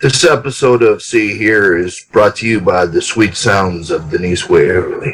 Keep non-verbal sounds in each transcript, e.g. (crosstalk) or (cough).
This episode of See Hear is brought to you by the sweet sounds of Denise Waverly.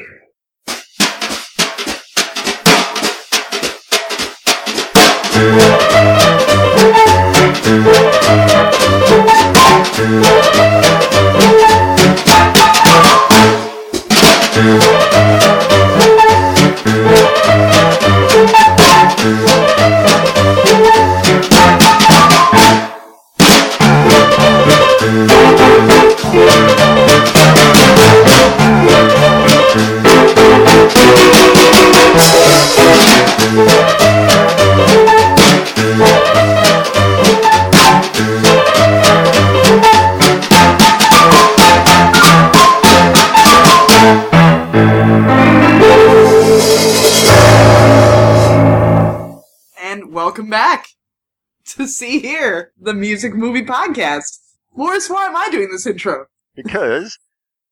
The music movie podcast. Morris, why am I doing this intro? because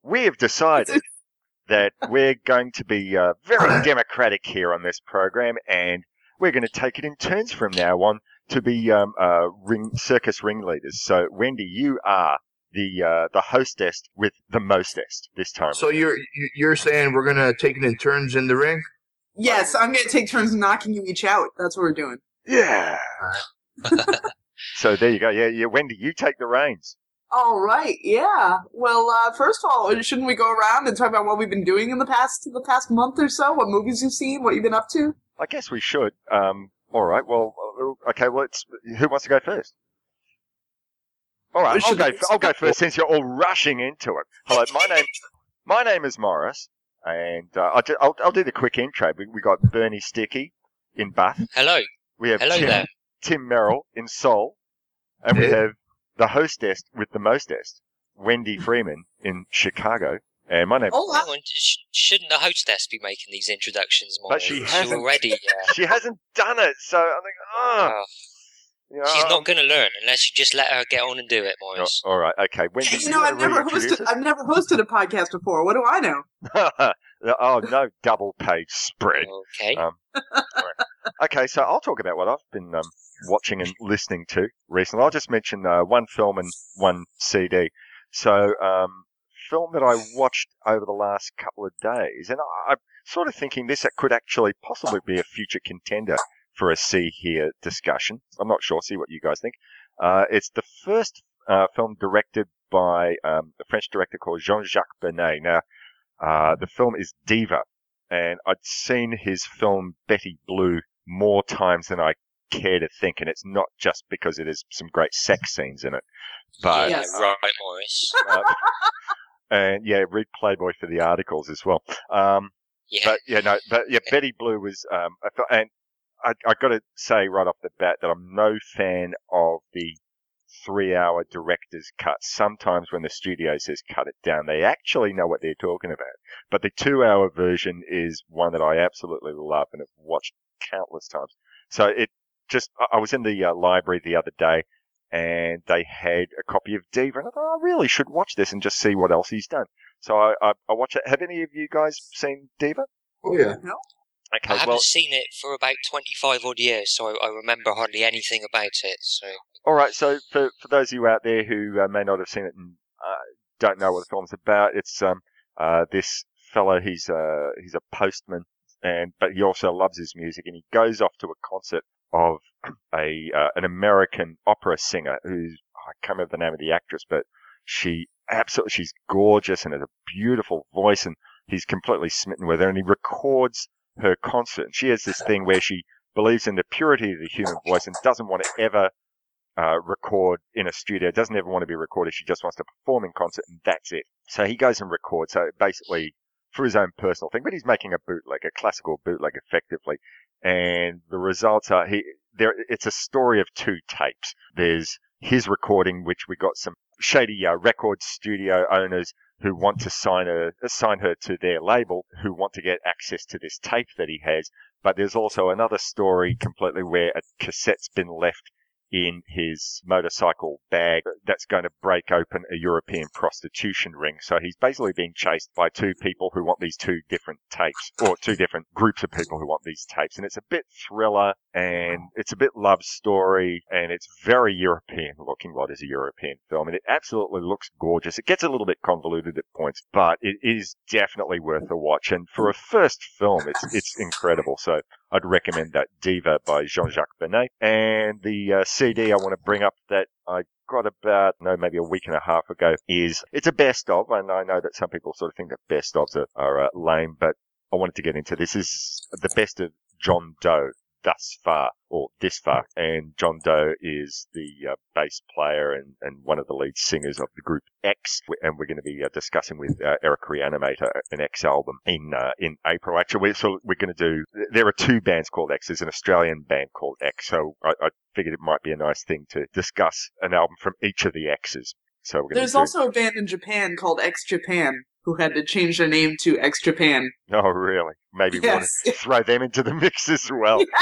we have decided (laughs) that we're going to be uh, very (laughs) democratic here on this program, and we're going to take it in turns from now on to be um, uh, ring circus ringleaders. So, Wendi, you are the uh, the hostess with the mostest this time. So you're you- you're saying we're gonna take it in turns in the ring? Yes, I'm going to take turns knocking you each out. That's what we're doing. yeah. (laughs) so there you go. Yeah, yeah. Wendi, you take the reins. All right, yeah. Well, uh, first of all, shouldn't we go around and talk about what we've been doing in the past the past month or so? What movies you've seen? What you've been up to? I guess we should. Um, all right. Well, uh, okay. Well, it's, who wants to go first? All right, I'll go. f- I'll go first since you're all rushing into it. Hello, my name. My name is Morris, and uh, I'll, ju- I'll, I'll do the quick intro. We, we got Bernie Sticky in Bath. Hello. We have Hello Tim, there. Tim Merrill in Seoul, and we have the hostess with the mostest, Wendi Freeman in Chicago. And my name. Oh, Hang on, sh- shouldn't the hostess be making these introductions more? But she hasn't. already. Uh, (laughs) She hasn't done it, so I think, oh, oh, you know, she's I'm- not going to learn unless you just let her get on and do it, Oh, all right, okay. Wendi, you know, I've never reintroduce hosted. I've never hosted a podcast before. What do I know? (laughs) oh no, double page spread. Okay. Um, Okay, so I'll talk about what I've been um, watching and listening to recently. I'll just mention uh, one film and one CD. So, um, film that I watched over the last couple of days, and I, I'm sort of thinking this could actually possibly be a future contender for a see here discussion. I'm not sure. See what you guys think. Uh, it's the first uh, film directed by um, a French director called Jean-Jacques Beineix. Now, uh, the film is Diva, and I'd seen his film Betty Blue more times than I care to think, and it's not just because it has some great sex scenes in it, but yeah, Yes. right, Morris. uh, and yeah, read Playboy for the articles as well. Um, Yeah. but yeah, no, but yeah, Betty Blue was, um, I thought, and I, I got to say right off the bat that I'm no fan of the three-hour director's cut. Sometimes when the studio says cut it down, they actually know what they're talking about. But the two-hour version is one that I absolutely love and have watched countless times. So it just, I I was in the uh, library the other day and they had a copy of Diva, and I thought I really should watch this and just see what else he's done. So I, I, I watch it. Have any of you guys seen Diva? Oh yeah. Okay, I haven't well, seen it for about 25 odd years, so I, I remember hardly anything about it. So all right. So for for those of you out there who uh, may not have seen it and uh, don't know what the film's about, it's um uh this fellow. He's uh he's a postman, and but he also loves his music, and he goes off to a concert of (clears throat) a uh, an American opera singer who's I can't remember the name of the actress, but she absolutely she's gorgeous and has a beautiful voice, and he's completely smitten with her, and he records her concert. And she has this thing where she believes in the purity of the human voice and doesn't want to ever uh, record in a studio, doesn't ever want to be recorded. She just wants to perform in concert, and that's it. So he goes and records. So basically, for his own personal thing, but he's making a bootleg, a classical bootleg, effectively. And the results are he there. It's a story of two tapes. There's his recording, which we got some shady uh, record studio owners who want to sign her, assign her to their label, who want to get access to this tape that he has. But there's also another story completely where a cassette's been left in his motorcycle bag that's going to break open a European prostitution ring. So he's basically being chased by two people who want these two different tapes, or two different groups of people who want these tapes. And it's a bit thriller and it's a bit love story and it's very European looking what is a European film. And it absolutely looks gorgeous. It gets a little bit convoluted at points, but it is definitely worth a watch. And for a first film, it's, it's incredible. So I'd recommend that Diva by Jean-Jacques Beineix. And the uh, CD I want to bring up that I got about, no, maybe a week and a half ago is, it's a best of, and I know that some people sort of think that best ofs are, are uh, lame, but I wanted to get into this. is the best of John Doe thus far, or this far. And John Doe is the uh, bass player and, and one of the lead singers of the group X. And we're going to be uh, discussing with uh, Eric Reanimator an X album in uh, in April. Actually, we're, so we're going to do. There are two bands called X. There's an Australian band called X. So I, I figured it might be a nice thing to discuss an album from each of the X's. So we're going There's also a band in Japan called X Japan who had to change their name to X Japan. Oh, really? Maybe we want to throw them into the mix as well. (laughs)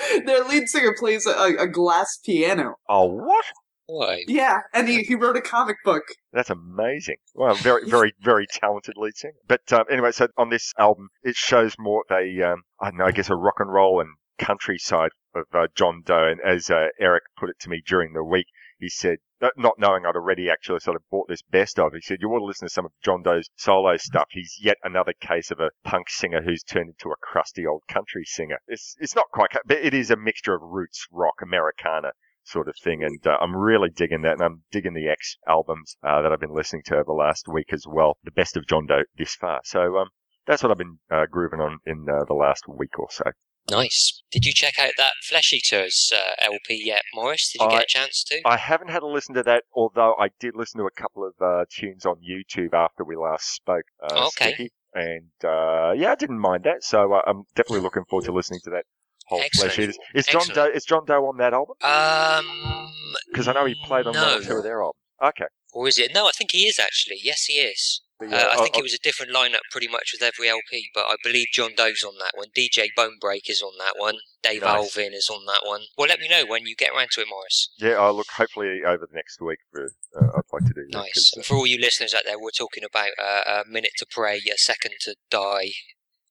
yes. Their lead singer plays a, a glass piano. Oh, what? Why? Yeah, and he, he wrote a comic book. That's amazing. Well, very, very, very talented lead singer. But um, anyway, so on this album, it shows more of a, um, I don't know, I guess a rock and roll and countryside of uh, John Doe. And as uh, Eric put it to me during the week, he said, not knowing I'd already actually sort of bought this best of, he said, you want to listen to some of John Doe's solo stuff. He's yet another case of a punk singer who's turned into a crusty old country singer. It's, it's not quite, but it is a mixture of roots, rock, Americana, sort of thing. And uh, I'm really digging that, and I'm digging the X albums uh, that I've been listening to over the last week as well. The best of John Doe this far. So um, that's what I've been uh, grooving on in uh, the last week or so. Nice. Did you check out that Flesh Eaters uh, LP yet, Morris? Did you I- get a chance to? I haven't had a listen to that, although I did listen to a couple of uh, tunes on YouTube after we last spoke. Uh, Okay. Sticky. And uh, yeah, I didn't mind that. So uh, I'm definitely looking forward to listening to that whole Excellent. Flesh Eaters. Is John Doe is John Doe on that album? Um, Because I know he played on no. one or two of their albums. Okay. Or is it? No, I think he is actually. Yes, he is. The, Uh, I uh, think uh, it was a different lineup pretty much with every LP, but I believe John Doe's on that one. DJ Bonebrake is on that one. Dave Nice. Alvin is on that one. Well, let me know when you get around to it, Morris. Yeah, I'll look hopefully over the next week. For, uh, I'd like to do that. Nice. 'cause, And uh, for all you listeners out there, we're talking about uh, a minute to pray, a second to die.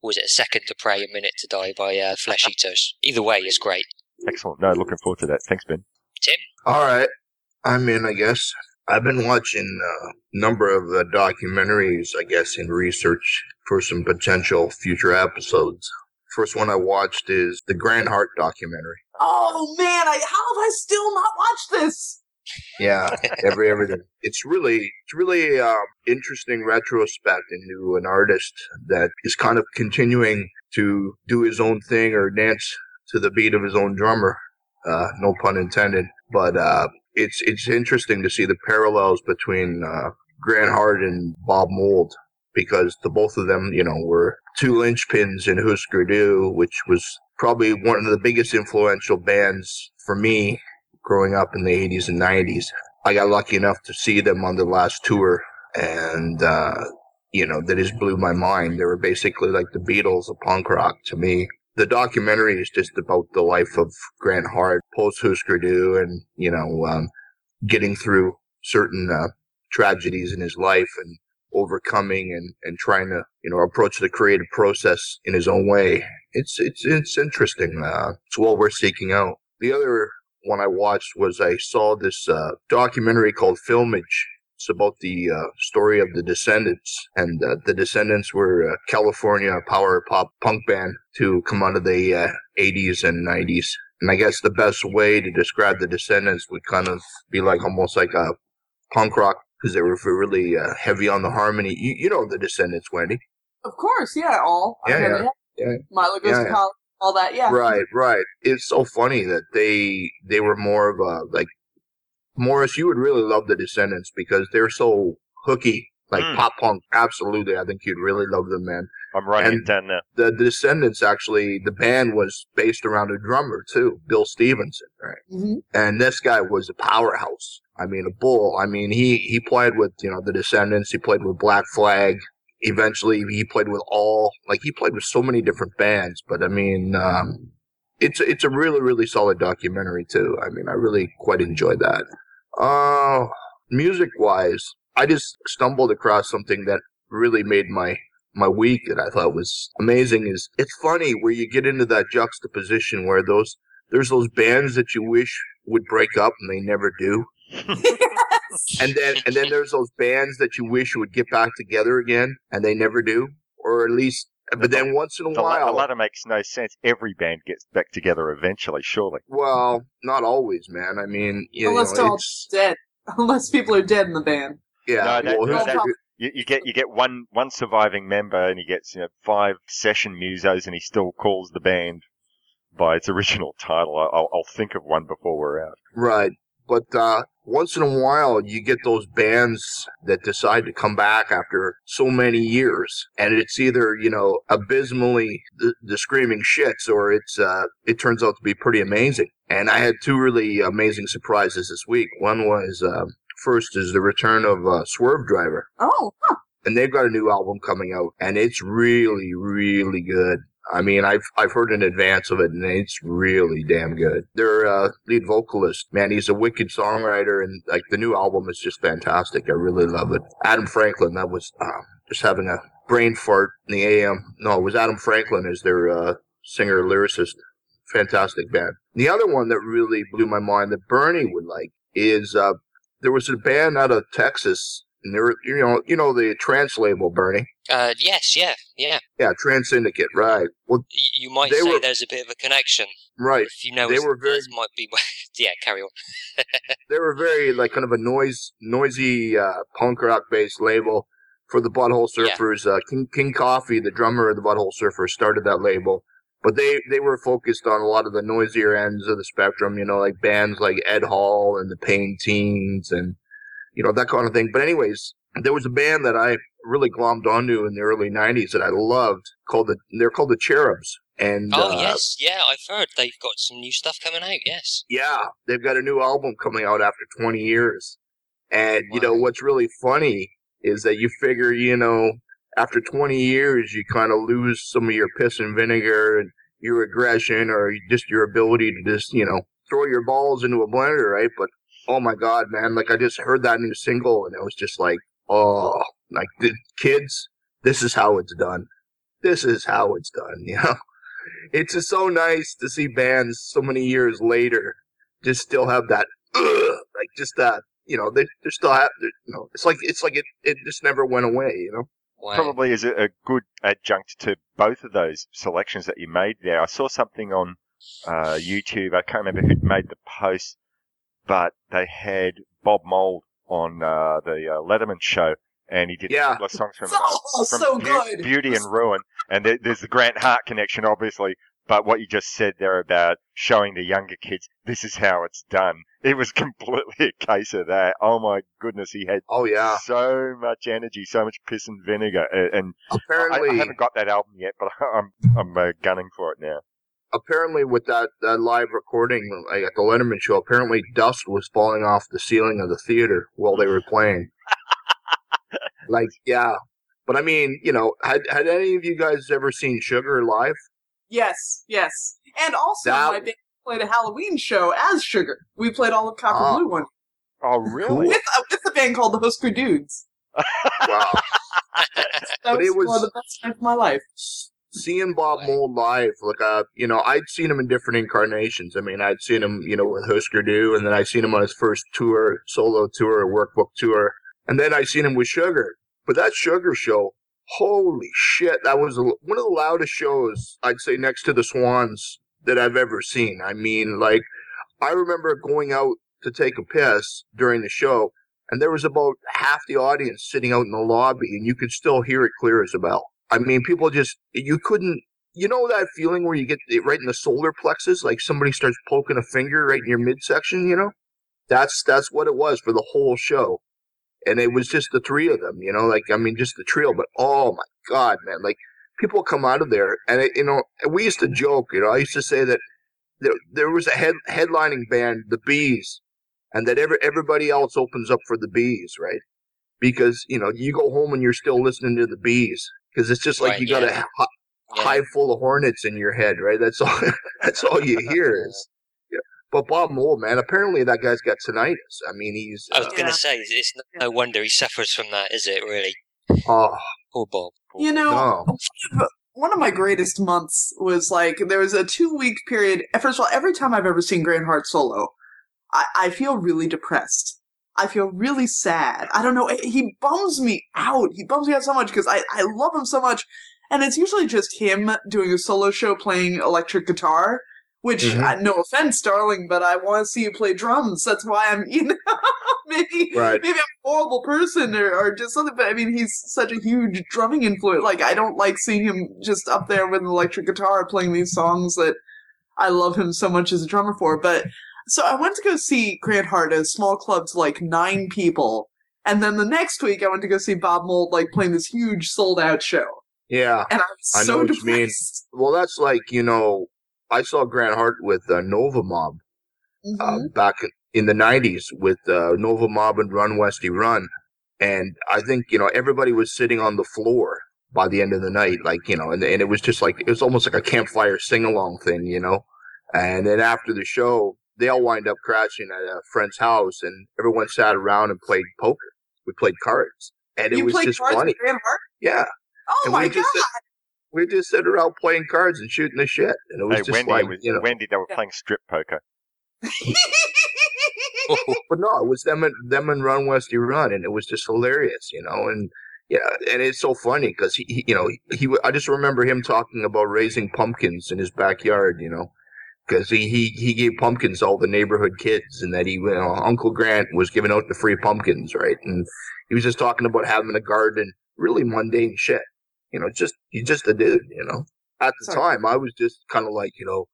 Or was it a second to pray, a minute to die by uh, Flesh Eaters? Either way is great. excellent. No, looking forward to that. Thanks, Ben. Tim? All right, I'm in. I guess I've been watching a number of uh, documentaries. I guess in research for some potential future episodes. First one I watched is the Grant Hart documentary. Oh man, I, how have I still not watched this? Yeah, (laughs) every everything. It's really it's really um, interesting retrospect into an artist that is kind of continuing to do his own thing or dance to the beat of his own drummer. Uh, no pun intended. But uh, it's it's interesting to see the parallels between uh, Grant Hart and Bob Mould because the both of them, you know, were two linchpins in Husker Du, which was probably one of the biggest influential bands for me growing up in the 80s and 90s. I got lucky enough to see them on the last tour, and uh, you know that just blew my mind. They were basically like the Beatles of punk rock to me. The documentary is just about the life of Grant Hart post Husker Du, and you know, um, getting through certain uh, tragedies in his life and overcoming and, and trying to you know approach the creative process in his own way. It's it's it's interesting. Uh, it's well worth seeking out. The other one I watched was I saw this uh, documentary called Filmage. It's about the uh, story of the Descendents, and uh, the Descendents were a California power pop punk band to come out of the uh, 80s and 90s. And I guess the best way to describe the Descendents would kind of be like almost like a punk rock because they were really uh, heavy on the harmony. You, you know the Descendents, Wendi. Of course, yeah, all. I Yeah, mean, yeah, yeah. Milo goes Yeah, to college, all that, yeah. Right, right. It's so funny that they they were more of a like Morris. You would really love the Descendents because they're so hooky, like Mm. pop punk. Absolutely, I think you'd really love them, man. I'm writing And- it down now. The, the Descendents actually, the band was based around a drummer too, Bill Stevenson, right? hmm And this guy was a powerhouse. I mean, a bull. I mean, he he played with you know the Descendents. He played with Black Flag. Eventually, he played with all like he played with so many different bands. But I mean, um, it's it's a really really solid documentary too. I mean, I really quite enjoyed that. Uh, music wise, I just stumbled across something that really made my my week that I thought was amazing. Is it's funny where you get into that juxtaposition where those there's those bands that you wish would break up and they never do. and then and then there's those bands that you wish would get back together again and they never do or at least but then once in a The, la- while the latter makes no sense. Every band gets back together eventually, surely. well not always man i mean you Unless know, they're all it's, dead. (laughs) Unless people are dead in the band. yeah No, that- well, no, that- You, you get you get one one surviving member, and he gets you know five session musos, and he still calls the band by its original title. I'll, I'll think of one before we're out. right but uh once in a while you get those bands that decide to come back after so many years. And it's either you know abysmally the, the screaming shits or it's uh it turns out to be pretty amazing. And i had two really amazing surprises this week. One was uh, first is the return of uh, Swervedriver. Oh, huh. and they've got a new album coming out and it's really really good i mean i've i've heard in advance of it and it's really damn good. Their uh, lead vocalist. Man he's a wicked songwriter and like the new album is just fantastic. I really love it. Adam franklin that was uh, just having a brain fart in the am no it was adam franklin as their uh, singer lyricist. Fantastic band. The other one that really blew my mind that bernie would like is uh, there was a band out of texas and they were, you know, you know the Trance label, Bernie. Uh, yes, yeah, yeah. Yeah, Trance Syndicate, right? Well, Y- You might say were- there's a bit of a connection. right. If you know, They were very- might be. (laughs) yeah, carry on. (laughs) They were very like kind of a noise, noisy uh, punk rock based label for the Butthole Yeah. Surfers. Uh, King King Coffey, the drummer of the Butthole Surfers, started that label. But they, they were focused on a lot of the noisier ends of the spectrum, you know, like bands like Ed Hall and the Pain Teens and, you know, that kind of thing. But anyways, there was a band that I really glommed onto in the early 90s that I loved called the, they're called the Cherubs. And, Oh uh, yes, yeah. I've heard they've got some new stuff coming out. Yes. yeah, they've got a new album coming out after 20 years. And, you know, what's really funny is that you figure, you know, after 20 years, you kind of lose some of your piss and vinegar and your aggression or just your ability to just, you know, throw your balls into a blender, right? But, oh my God, man, like I just heard that new single and it was just like, oh, like the kids, this is how it's done. This is how it's done, (laughs) you know? It's just so nice to see bands so many years later just still have that, ugh, like just that, you know, they, they still have, they- you know, it's like, it's like it, it just never went away, you know? Wow. Probably is a, a good adjunct to both of those selections that you made there. I saw something on uh, YouTube. I can't remember who made the post, but they had Bob Mould on uh, the uh, Letterman show, and he did Yeah. a couple of songs from, uh, (laughs) from so good. Beauty and Ruin, and there, there's the Grant Hart connection, obviously. But what you just said there about showing the younger kids this is how it's done, it was (laughs) completely a case of that. Oh my goodness, he had Oh yeah. so much energy, so much piss and vinegar, and I, Apparently, I haven't got that album yet, but (laughs) I'm I'm uh, gunning for it now. Apparently with that, that live recording like, at the Letterman show, apparently dust was falling off the ceiling of the theater while they were playing. (laughs) like, yeah. But I mean, you know, had had any of you guys ever seen Sugar live? Yes, yes. And also, That- my band played a Halloween show as Sugar. We played all of Copper Ah. Blue one Oh, really? with uh, with a band called the Husker Dudes. Wow. (laughs) That But was, it was- one of the best times of my life. Seeing Bob Mould live, like uh, you know, I'd seen him in different incarnations. I mean, I'd seen him, you know, with Husker Du, and then I'd seen him on his first tour, solo tour, workbook tour, and then I'd seen him with Sugar. But that Sugar show, holy shit, that was one of the loudest shows I'd say next to the Swans that I've ever seen. I mean, like, I remember going out to take a piss during the show, and there was about half the audience sitting out in the lobby, and you could still hear it clear as a bell. I mean, people just, you couldn't, you know that feeling where you get it right in the solar plexus, like somebody starts poking a finger right in your midsection, you know? That's, that's what it was for the whole show. And it was just the three of them, you know, like, I mean, just the trio, but oh my God, man, like people come out of there and it, you know, we used to joke, you know, I used to say that there, there was a head, headlining band, the Bees, and that every, everybody else opens up for the Bees, right? Because, you know, you go home and you're still listening to the Bees because it's just like Right, you got yeah. a Yeah. hive full of hornets in your head, right? That's all. (laughs) that's all you (laughs) hear is. Yeah. But Bob Mould, man, apparently that guy's got tinnitus. I mean, he's. I was Uh, going Yeah. to say, it's no wonder he suffers from that, is it, really? oh Poor Bob. You know, no. one of my greatest months was like there was a two week period. First of all, every time I've ever seen Grant Hart solo, I, I feel really depressed. I feel really sad. I don't know. He bums me out. He bums me out so much because I, I love him so much. And it's usually just him doing a solo show playing electric guitar, which, Mhm. uh, no offense, darling, but I want to see you play drums. That's why I'm, you know, (laughs) maybe, Right. maybe I'm a horrible person or, or just something, but I mean, he's such a huge drumming influence. Like, I don't like seeing him just up there with an electric guitar playing these songs that I love him so much as a drummer for. But so I went to go see Grant Hart at a small club to like nine people. And then the next week, I went to go see Bob Mould like playing this huge sold out show. Yeah. And I was I know so what you mean. depressed. Well, that's like you know, I saw Grant Hart with uh, Nova Mob Mhm. uh, back in the '90s with uh, Nova Mob and Run Westy Run, and I think you know everybody was sitting on the floor by the end of the night, like you know, and and it was just like it was almost like a campfire sing along thing, you know. And then after the show, they all wind up crashing at a friend's house, and everyone sat around and played poker. We played cards, and it was just cards funny. with Yeah, Oh and my we god! just sit, we just sit around playing cards and shooting the shit, and it was Hey, just Wendi, like was, you know. Wendi, they were Yeah. playing strip poker. (laughs) but no, it was them and them and Run Westy Run, and it was just hilarious, you know. And yeah, and it's so funny because he, he, you know, he, he. I just remember him talking about raising pumpkins in his backyard, you know, because he, he he gave pumpkins to all the neighborhood kids, and that he, you know, Uncle Grant was giving out the free pumpkins, right? And he was just talking about having a garden, really mundane shit, you know, just he's just a dude, you know. At the Sorry. time, I was just kind of like, you know.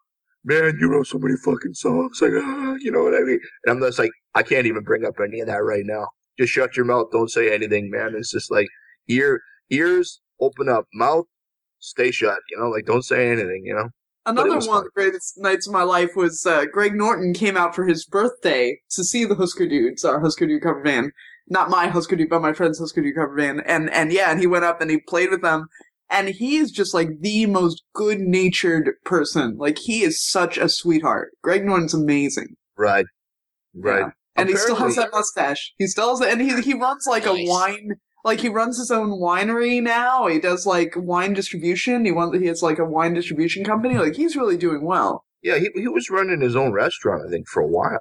Man, you wrote so many fucking songs, like, ah, you know what I mean? And I'm just like, I can't even bring up any of that right now. Just shut your mouth. Don't say anything, man. It's just like ear ears open up, mouth stay shut. You know, like don't say anything. You know. Another was one of the greatest nights of my life was uh, Greg Norton came out for his birthday to see the Husker Dudes, our Husker Dude cover band. Not my Husker Dude, but my friend's Husker Dude cover band. And and yeah, and he went up and he played with them. And he is just like the most good natured person. Like he is such a sweetheart. Greg Norton's amazing. Right. Right. Yeah. And he still has that mustache. He still has it, and he he runs like Nice. a wine, like he runs his own winery now. He does like wine distribution. He wants he has like a wine distribution company. Like he's really doing well. Yeah, he he was running his own restaurant, I think, for a while.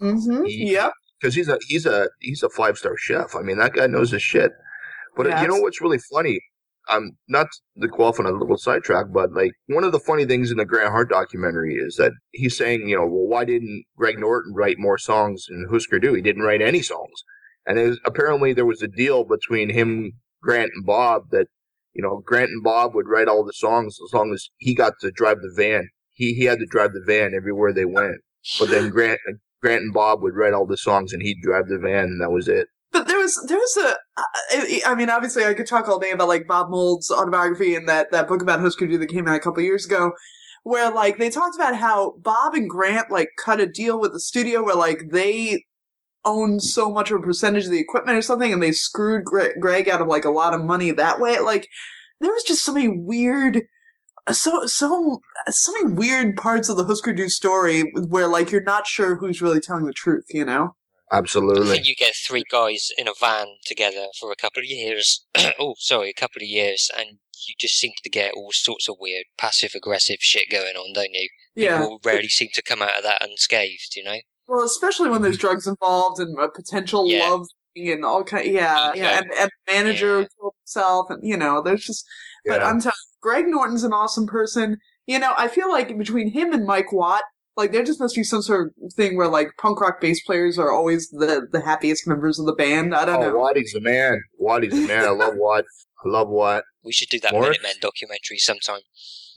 Mm-hmm. He- Yep. because he's a he's a he's a five star chef. I mean, that guy knows his shit. But Yeah, you know what's really funny? I'm not to go off on a little sidetrack, but like one of the funny things in the Grant Hart documentary is that he's saying, you know, well, why didn't Greg Norton write more songs in Husker Du? He didn't write any songs, and it was, apparently there was a deal between him, Grant, and Bob that you know Grant and Bob would write all the songs as long as he got to drive the van. He he had to drive the van everywhere they went, but then (laughs) Grant. Grant and Bob would write all the songs, and he'd drive the van, and that was it. But there was there was a I- I mean obviously I could talk all day about like Bob Mould's autobiography and that that book about Husker Du that came out a couple years ago, where like they talked about how Bob and Grant like cut a deal with the studio where like they owned so much of a percentage of the equipment or something, and they screwed Gre- Greg out of like a lot of money that way. Like there was just so many weird. So so so many weird parts of the Husker Du story where like you're not sure who's really telling the truth, you know? I Absolutely. think you get three guys in a van together for a couple of years. (clears throat) oh, sorry, a couple of years, and you just seem to get all sorts of weird passive aggressive shit going on, don't you? Yeah. People rarely seem to come out of that unscathed, you know? Well, especially when there's mm-hmm. drugs involved and a potential Yeah. love thing and all kind. Yeah, uh, Yeah. yeah, and, and the manager Yeah. killed himself, and you know, there's just. But Yeah. I'm telling you, Greg Norton's an awesome person. You know, I feel like between him and Mike Watt, like there just must be some sort of thing where like punk rock bass players are always the the happiest members of the band. I don't Oh, know. Waddy's the man. Waddy's the man. I love Watt. I love Watt. We should do that Morris? Minutemen documentary sometime.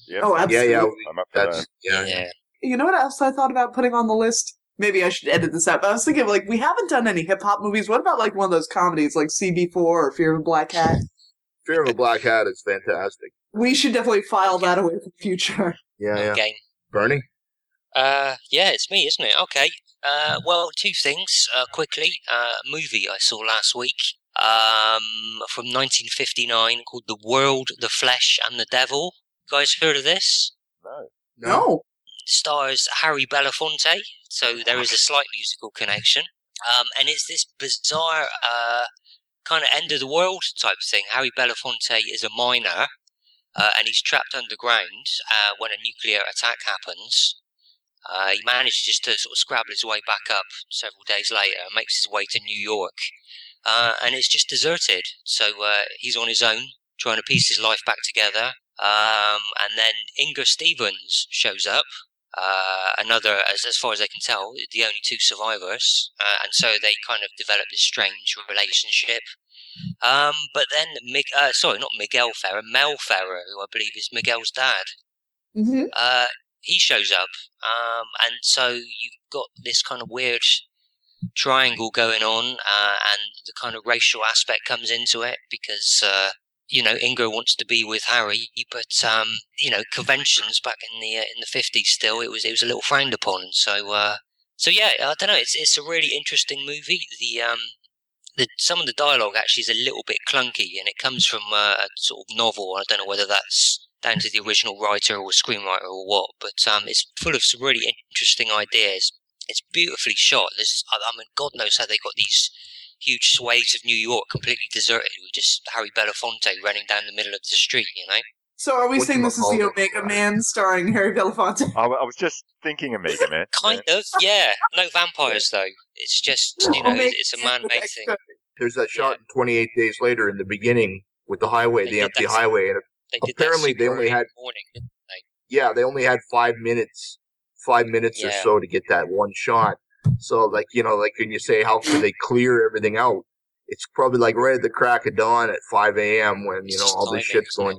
Yep. Oh, Yeah, absolutely. yeah. I'm up for That's that. yeah. Yeah. You know what else I thought about putting on the list? Maybe I should edit this out. But I was thinking, like, we haven't done any hip hop movies. What about like one of those comedies, like CB4 or Fear of a Black Hat? Fear of a Black Hat is fantastic. We should definitely file that away for the future. (laughs) Yeah, yeah. Okay. Bernie. Uh, yeah, it's me, isn't it? Okay. Uh, well, two things uh, quickly. Uh, movie I saw last week um, from 1959 called The World, the Flesh, and the Devil. guys heard of this? No. No. Stars Harry Belafonte, so there is a slight musical connection. Um, and it's this bizarre uh, kind of end of the world type thing. Harry Belafonte is a miner, uh, and he's trapped underground uh, when a nuclear attack happens. Uh, he manages just to sort of scrabble his way back up several days later, makes his way to New York, uh, and it's just deserted. So uh, he's on his own, trying to piece his life back together. Um, and then Inger Stevens shows up, uh, another, as, as far as I can tell, the only two survivors. Uh, and so they kind of develop this strange relationship. Um, but then, Mig- uh, sorry, not Miguel Ferrer, Mel Ferrer, who I believe is Miguel's dad, hmm uh, he shows up. Um, and so you've got this kind of weird triangle going on, uh, and the kind of racial aspect comes into it because, uh, you know, Inger wants to be with Harry, but um, you know, conventions back in the uh, in the fifties still it was it was a little frowned upon. So uh, so yeah, I don't know. It's it's a really interesting movie. The um the some of the dialogue actually is a little bit clunky, and it comes from uh, a sort of novel. I don't know whether that's down to the original writer or screenwriter or what, but um, it's full of some really interesting ideas. It's beautifully shot. There's, I mean, God knows how they got these huge swathes of New York completely deserted with just Harry Belafonte running down the middle of the street. You know, So are we What saying this is the call it? Omega Man starring Harry Belafonte? I, I was just thinking Omega Man. (laughs) kind of, yeah. No vampires though. It's just you know, Omega it's, it's a Man man-made thing. There's that shot in 28 Days Later in the beginning with the highway, They the empty highway, and They Apparently they only had- morning. they? yeah, they only had five minutes, five minutes or so to get that one shot. So, like, you know, like when you say how could they clear everything out, it's probably like right at the crack of dawn at 5 a.m. when, you know, all this shit's going.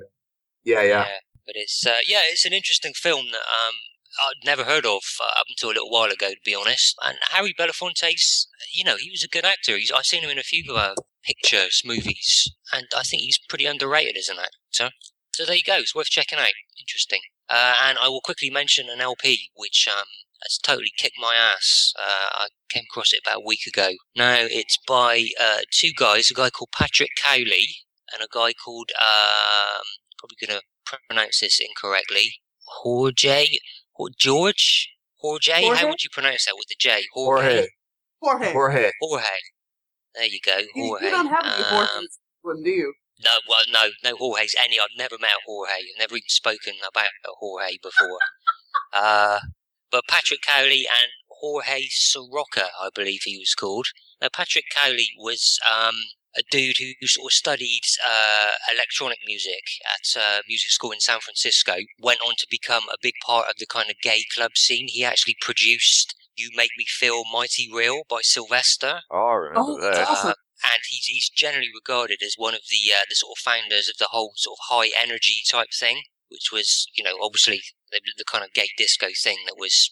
Yeah, yeah. But it's uh, yeah, it's an interesting film that um I'd never heard of uh, up until a little while ago, to be honest. And Harry Belafonte's, you know, he was a good actor. He's I've seen him in a few uh, pictures, movies, and I think he's pretty underrated as an actor. So there you go. It's worth checking out. Interesting. Uh, and I will quickly mention an LP which um has totally kicked my ass. Uh, I came across it about a week ago. Now it's by uh, two guys, a guy called Patrick Cowley and a guy called um probably gonna pronounce this incorrectly. Jorge, Hor- George, Jorge. Jorge? How would you pronounce that with the J? Jorge. Jorge. Jorge. Jorge. Jorge. There you go, You, Jorge. you don't have any Um, do you? no, well, no, no Jorge's any. I've never met a Jorge. I've never even spoken about a Jorge before. uh, but Patrick Cowley and Jorge Soroka, I believe he was called. Now, Patrick Cowley was um, a dude who sort of studied uh, electronic music at uh, music school in San Francisco. Went on to become a big part of the kind of gay club scene. He actually produced "You Make Me Feel Mighty Real" by Sylvester Oh, I remember Oh, that. uh, and he's he's generally regarded as one of the uh, the sort of founders of the whole sort of high energy type thing, which was you know obviously the, the kind of gay disco thing that was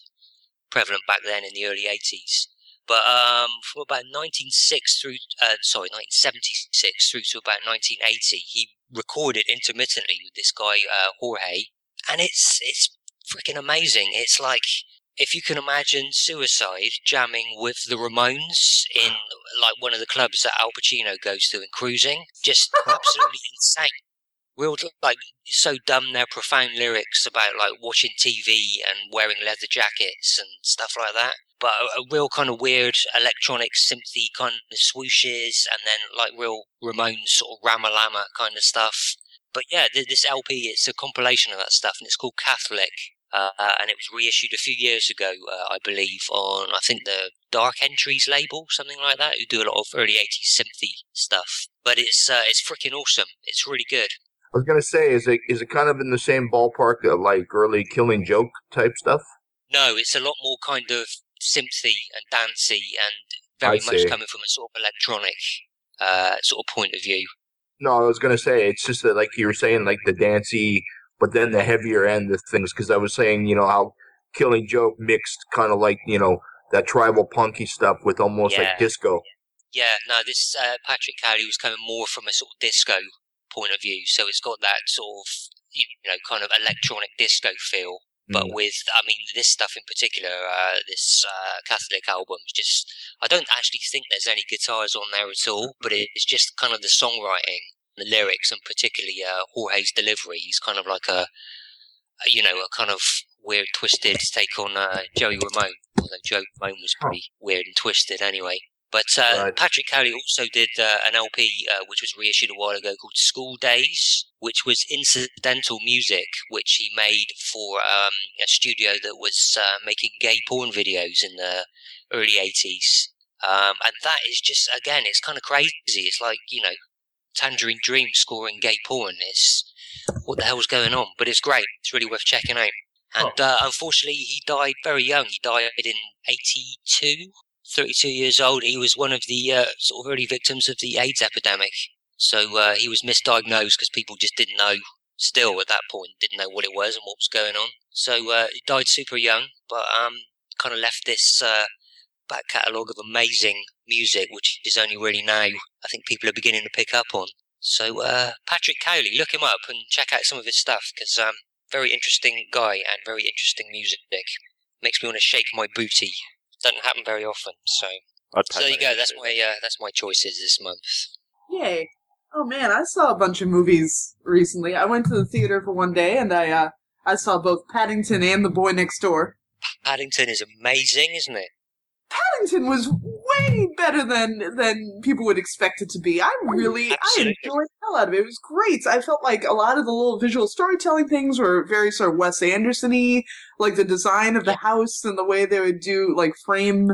prevalent back then in the early eighties. But um, from about 1906 through uh, sorry 1976 through to about 1980, he recorded intermittently with this guy uh, Jorge, and it's it's freaking amazing. It's like if you can imagine Suicide jamming with the Ramones in like one of the clubs that Al Pacino goes to in Cruising, just (laughs) absolutely insane. Real like so dumb. Their profound lyrics about like watching TV and wearing leather jackets and stuff like that. But a, a real kind of weird electronic synthy kind of swooshes, and then like real Ramones sort of Ramalama kind of stuff. But yeah, th- this LP it's a compilation of that stuff, and it's called Catholic uh, and it was reissued a few years ago, uh, I believe, on I think the Dark Entries label, something like that, who do a lot of early '80s synthy stuff. But it's uh, it's freaking awesome. It's really good. I was gonna say, is it is it kind of in the same ballpark of like early Killing Joke type stuff? No, it's a lot more kind of synthy and dancey, and I very see. much coming from a sort of electronic uh, sort of point of view. No, I was gonna say it's just that like you were saying, like the dancey, but then the heavier end of things. Because I was saying, you know, how Killing Joke mixed kind of like you know that tribal punky stuff with almost Yeah. like disco. Yeah, no, this uh, Patrick Cowley was coming more from a sort of disco point of view, so it's got that sort of you know kind of electronic disco feel. But Mm. with, I mean, this stuff in particular, uh, this uh, Catholic album just, I don't actually think there's any guitars on there at all, but it's just kind of the songwriting, the lyrics, and particularly uh, Jorge's delivery. He's kind of like a, you know, a kind of weird, twisted take on uh, Joey Ramone. Although Joey Ramone was pretty weird and twisted anyway. But uh, Right. Patrick Cowley also did uh, an LP uh, which was reissued a while ago called School Daze, which was incidental music which he made for um, a studio that was uh, making gay porn videos in the early 80s. Um, and that is just, again, it's kind of crazy. It's like, you know, Tangerine Dream scoring gay porn. It's what the hell's going on? But it's great. It's really worth checking out. And uh, unfortunately, he died very young. He died in 82, 32 years old. He was one of the uh, sort of early victims of the AIDS epidemic. So uh, he was misdiagnosed because people just didn't know, still at that point, didn't know what it was and what was going on. So uh, he died super young, but um, kind of left this uh, back catalogue of amazing music, which is only really now I think people are beginning to pick up on. So uh, Patrick Cowley, look him up and check out some of his stuff because um, very interesting guy and very interesting music. Makes me want to shake my booty. Doesn't happen very often. So, I'd so there you go. That's my uh, that's my choices this month. Yay. Oh man, I saw a bunch of movies recently. I went to the theater for one day and I uh I saw both Paddington and The Boy Next Door. Paddington is amazing, isn't it? Paddington was better than than people would expect it to be. I'm really I enjoyed the hell out of it. It was great. I felt like a lot of the little visual storytelling things were very sort of Wes Anderson-y, like the design of the house and the way they would do like frame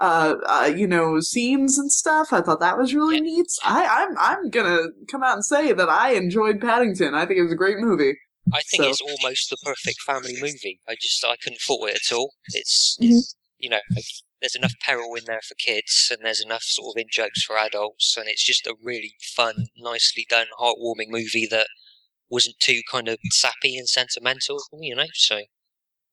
uh, uh you know scenes and stuff. I thought that was really Yeah. neat. I I'm I'm gonna come out and say that I enjoyed Paddington. I think it was a great movie. I think So- it's almost the perfect family movie. I just I couldn't fault it at all. It's, Mhm. it's you know there's enough peril in there for kids and there's enough sort of in jokes for adults and it's just a really fun, nicely done, heartwarming movie that wasn't too kind of sappy and sentimental, you know. So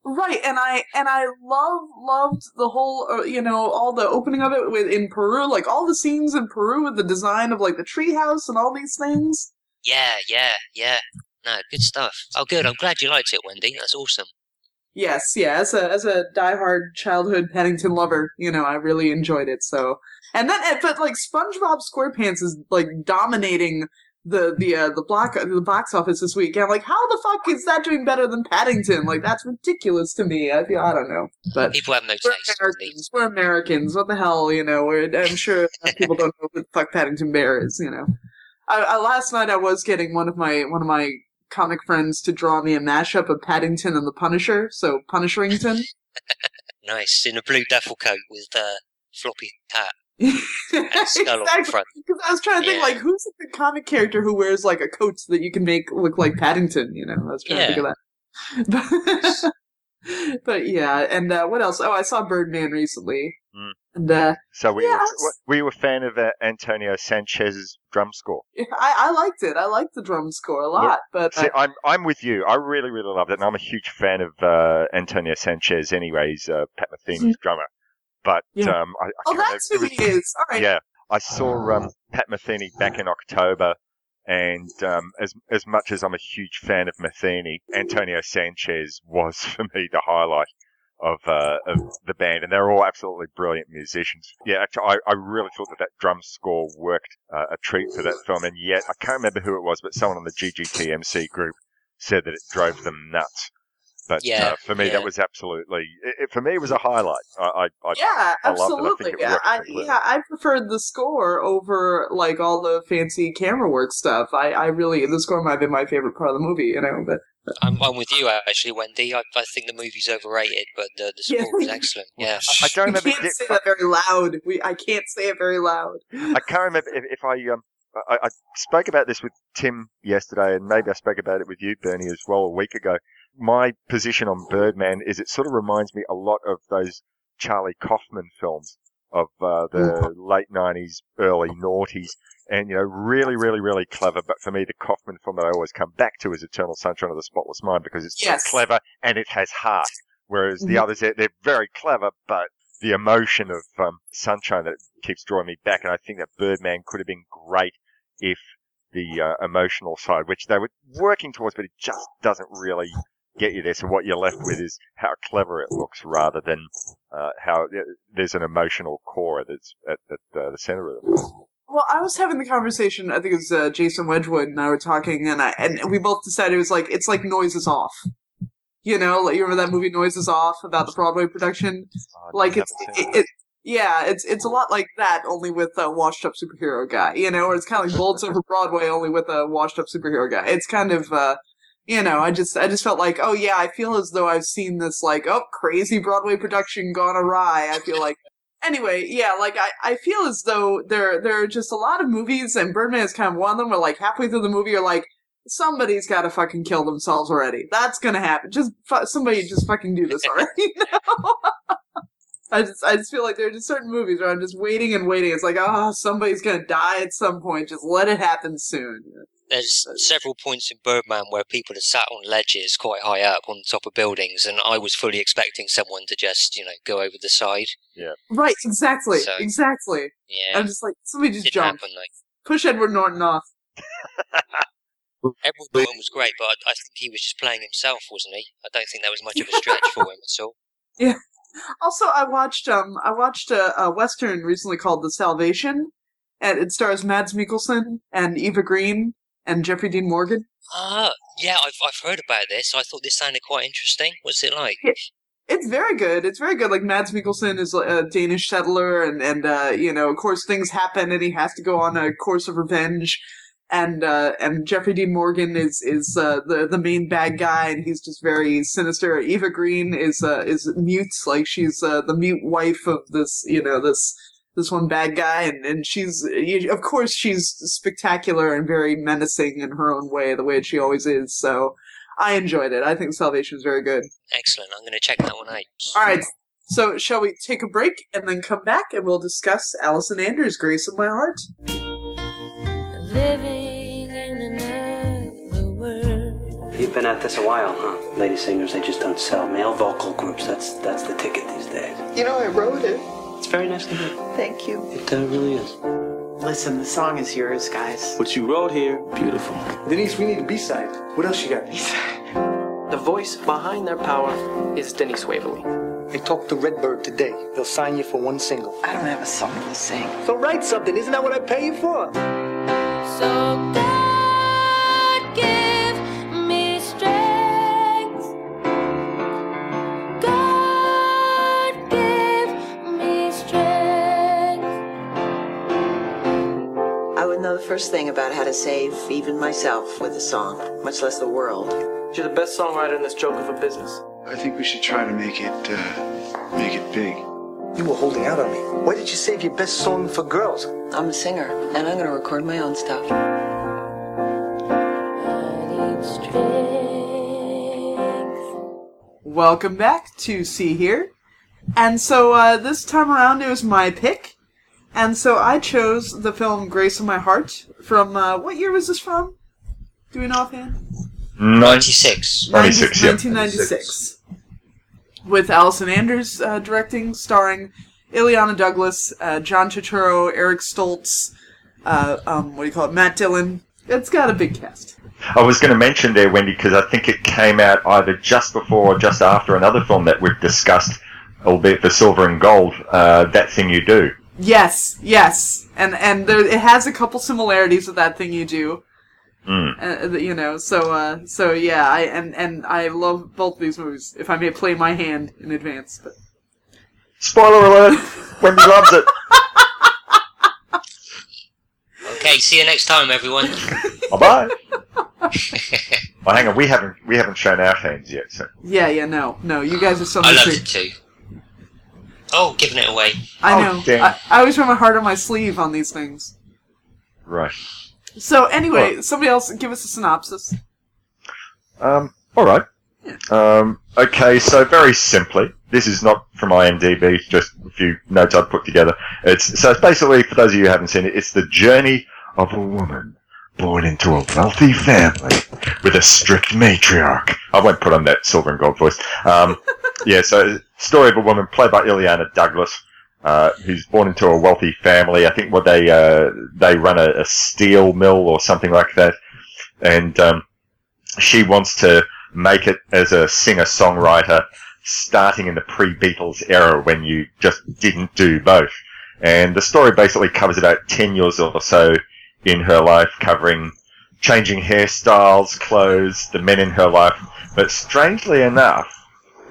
Right, and I and I love loved the whole uh, you know all the opening of it with in Peru, like all the scenes in Peru with the design of like the treehouse and all these things. yeah, yeah, yeah. No, good stuff. Oh, good. I'm glad you liked it, Wendi. That's awesome. Yes, yeah, as a as a diehard childhood Paddington lover, you know, I really enjoyed it. So, and then eh, but like SpongeBob SquarePants is like dominating the the uh, the block the box office this week. And I'm like, how the fuck is that doing better than Paddington? Like that's ridiculous to me. I feel I don't know, but. People have no We're taste. Americans. We're Americans. What the hell, you know? We're, I'm sure people don't know who the fuck Paddington Bear is. You know. I, I, last night I was getting one of my one of my comic friends to draw me a mashup of Paddington and the Punisher. So Punisherington. (laughs) Nice in a blue duffel coat with uh, floppy hat and (laughs) skull on the exactly. Because I was trying to think, Yeah. like, who's the comic character who wears like a coat that you can make look like Paddington? You know, I was trying to think of that. But, (laughs) but yeah, and uh, what else? Oh, I saw Birdman recently, Mm. And uh, So were, you, Yes. were you a fan of uh, Antonio Sanchez's drum score? I, I liked it. I liked the drum score a lot, but See, uh, I'm I'm with you. I really really loved it, and I'm a huge fan of uh, Antonio Sanchez. Anyways, uh, Pat Metheny's drummer. But. Yeah. um, I, I oh, that's remember- who it he is. All right. Yeah, I saw um, Pat Metheny back in October, and um, as as much as I'm a huge fan of Metheny, Antonio Sanchez was (laughs) for me the highlight of uh, of the band, and they're all absolutely brilliant musicians. Yeah, actually, I, I really thought that that drum score worked uh, a treat for that film, and yet I can't remember who it was, but someone on the GGTMC group said that it drove them nuts. But Yeah, uh, for me, yeah. that was absolutely it, it- for me. It was a highlight. I, I, I Yeah, I loved it. I absolutely. think it Yeah, I, yeah, I preferred the score over like all the fancy camera work stuff. I, I really the score might have been my favorite part of the movie, you know. But I'm, I'm with you actually, Wendi. I, I think the movie's overrated, but the, the Yeah. score was excellent. Yeah. I don't we remember. can't Dick- say that very loud. We I can't say it very loud. I can't remember if, if I um I, I spoke about this with Tim yesterday, and maybe I spoke about it with you, Bernie, as well a week ago. My position on Birdman is it sort of reminds me a lot of those Charlie Kaufman films of uh, the late '90s, early noughties, and you know, really, really, really clever. But for me, the Kaufman film that I always come back to is Eternal Sunshine of the Spotless Mind because it's so Yes. clever and it has heart. Whereas the Mhm. others, they're, they're very clever, but the emotion of um, Sunshine that keeps drawing me back. And I think that Birdman could have been great if the uh, emotional side, which they were working towards, but it just doesn't really get you there. So what you're left with is how clever it looks rather than uh, how uh, there's an emotional core that's at, at uh, the center of it. Well, I was having the conversation. I think it was uh, Jason Wedgwood and I were talking, and I and we both decided it was like it's like Noises Off. You know, like, you remember that movie Noises Off about the Broadway production? Like it's it, it yeah, it's it's a lot like that, only with a washed up superhero guy. You know, or it's kind of like Bullets over Broadway, only with a washed up superhero guy. It's kind of uh you know, I just I just felt like, oh yeah, I feel as though I've seen this like, oh, crazy Broadway production gone awry. I feel like anyway, yeah, like I, I feel as though there there are just a lot of movies and Birdman is kind of one of them where like halfway through the movie you're like, somebody's got to fucking kill themselves already. That's gonna happen. Just fu- somebody just fucking do this already. (laughs) I just I just feel like there are just certain movies where I'm just waiting and waiting. It's like, oh, somebody's gonna die at some point. Just let it happen soon. There's several points in Birdman where people are sat on ledges quite high up on the top of buildings, and I was fully expecting someone to just, you know, go over the side. Yeah. Right, exactly, So- exactly. Yeah, I'm just like, somebody just didn't jump, happen though. push Edward Norton off. (laughs) Edward Norton was great, but I, I think he was just playing himself, wasn't he? I don't think that was much of a stretch for him at all. (laughs) Yeah. Also, I watched um I watched a, a western recently called The Salvation, and it stars Mads Mikkelsen and Eva Green and Jeffrey Dean Morgan. Ah, yeah, I've I've heard about this. I thought this sounded quite interesting. What's it like? Yeah. It's very good. It's very good. Like Mads Mikkelsen is a Danish settler, and and uh, you know, of course, things happen, and he has to go on a course of revenge. And uh, and Jeffrey Dean Morgan is is uh, the the main bad guy, and he's just very sinister. Eva Green is uh, is mute, like she's uh, the mute wife of this you know this this one bad guy, and and she's of course she's spectacular and very menacing in her own way, the way she always is. So I enjoyed it. I think Salvation is very good. Excellent. I'm going to check that one out. All right. So, shall we take a break and then come back and we'll discuss Allison Anders' Grace of My Heart? Living in another world. You've been at this a while, huh? Lady singers, they just don't sell. Male vocal groups, that's that's the ticket these days. You know, I wrote it. It's very nice to hear. Thank you. It uh, really is. Listen, the song is yours, guys. What you wrote here, Beautiful. Denise, we need a B-side. What else you got? The voice behind their power is Denise Waverly. I talked to Redbird today. They'll sign you for one single. I don't have a song to sing. So write something. Isn't that what I pay you for? So first thing about how to save even myself with a song, much less the world. You're the best songwriter in this joke of a business. I think we should try to make it, uh, make it big. You were holding out on me. Why did you save your best song for girls? I'm a singer, and I'm going to record my own stuff. I need strength. Welcome back to See Hear. And so uh, this time around it was my pick. And so I chose the film Grace of My Heart from, uh, what year was this from? Do we know offhand? 96. 96, yep. 1996. With Allison Anders uh, directing, starring Ileana Douglas, uh, John Turturro, Eric Stoltz, uh, um, what do you call it, Matt Dillon. It's got a big cast. I was going to mention there, Wendi, because I think it came out either just before or just after another film that we've discussed, albeit for Silver and Gold, uh, That Thing You Do. Yes, yes, and and there it has a couple similarities with that thing you do. Mm. Uh, you know, so uh, so yeah, I and and I love both these movies. If I may play my hand in advance, but Spoiler alert! Wendi loves it. Okay, see you next time, everyone. (laughs) Bye bye. well, hang on, we haven't we haven't shown our hands yet. So. yeah, yeah, no, no, you guys are so I loved much. it too. Oh, giving it away. I Oh, know. damn. I, I always wear my heart on my sleeve on these things. Right. So anyway, somebody else give us a synopsis. Um, all right. Um, okay, so very simply, this is not from IMDb, it's just a few notes I've put together. It's so it's basically for those of you who haven't seen it, it's the journey of a woman born into a wealthy family with a strict matriarch. I won't put on that silver and gold voice. Um, (laughs) yeah, so story of a woman played by Ileana Douglas. Uh, who's born into a wealthy family. I think what they uh, they run a, a steel mill or something like that, and um, she wants to make it as a singer-songwriter starting in the pre-Beatles era when you just didn't do both. And the story basically covers about 10 years or so in her life, covering changing hairstyles, clothes, the men in her life, But strangely enough,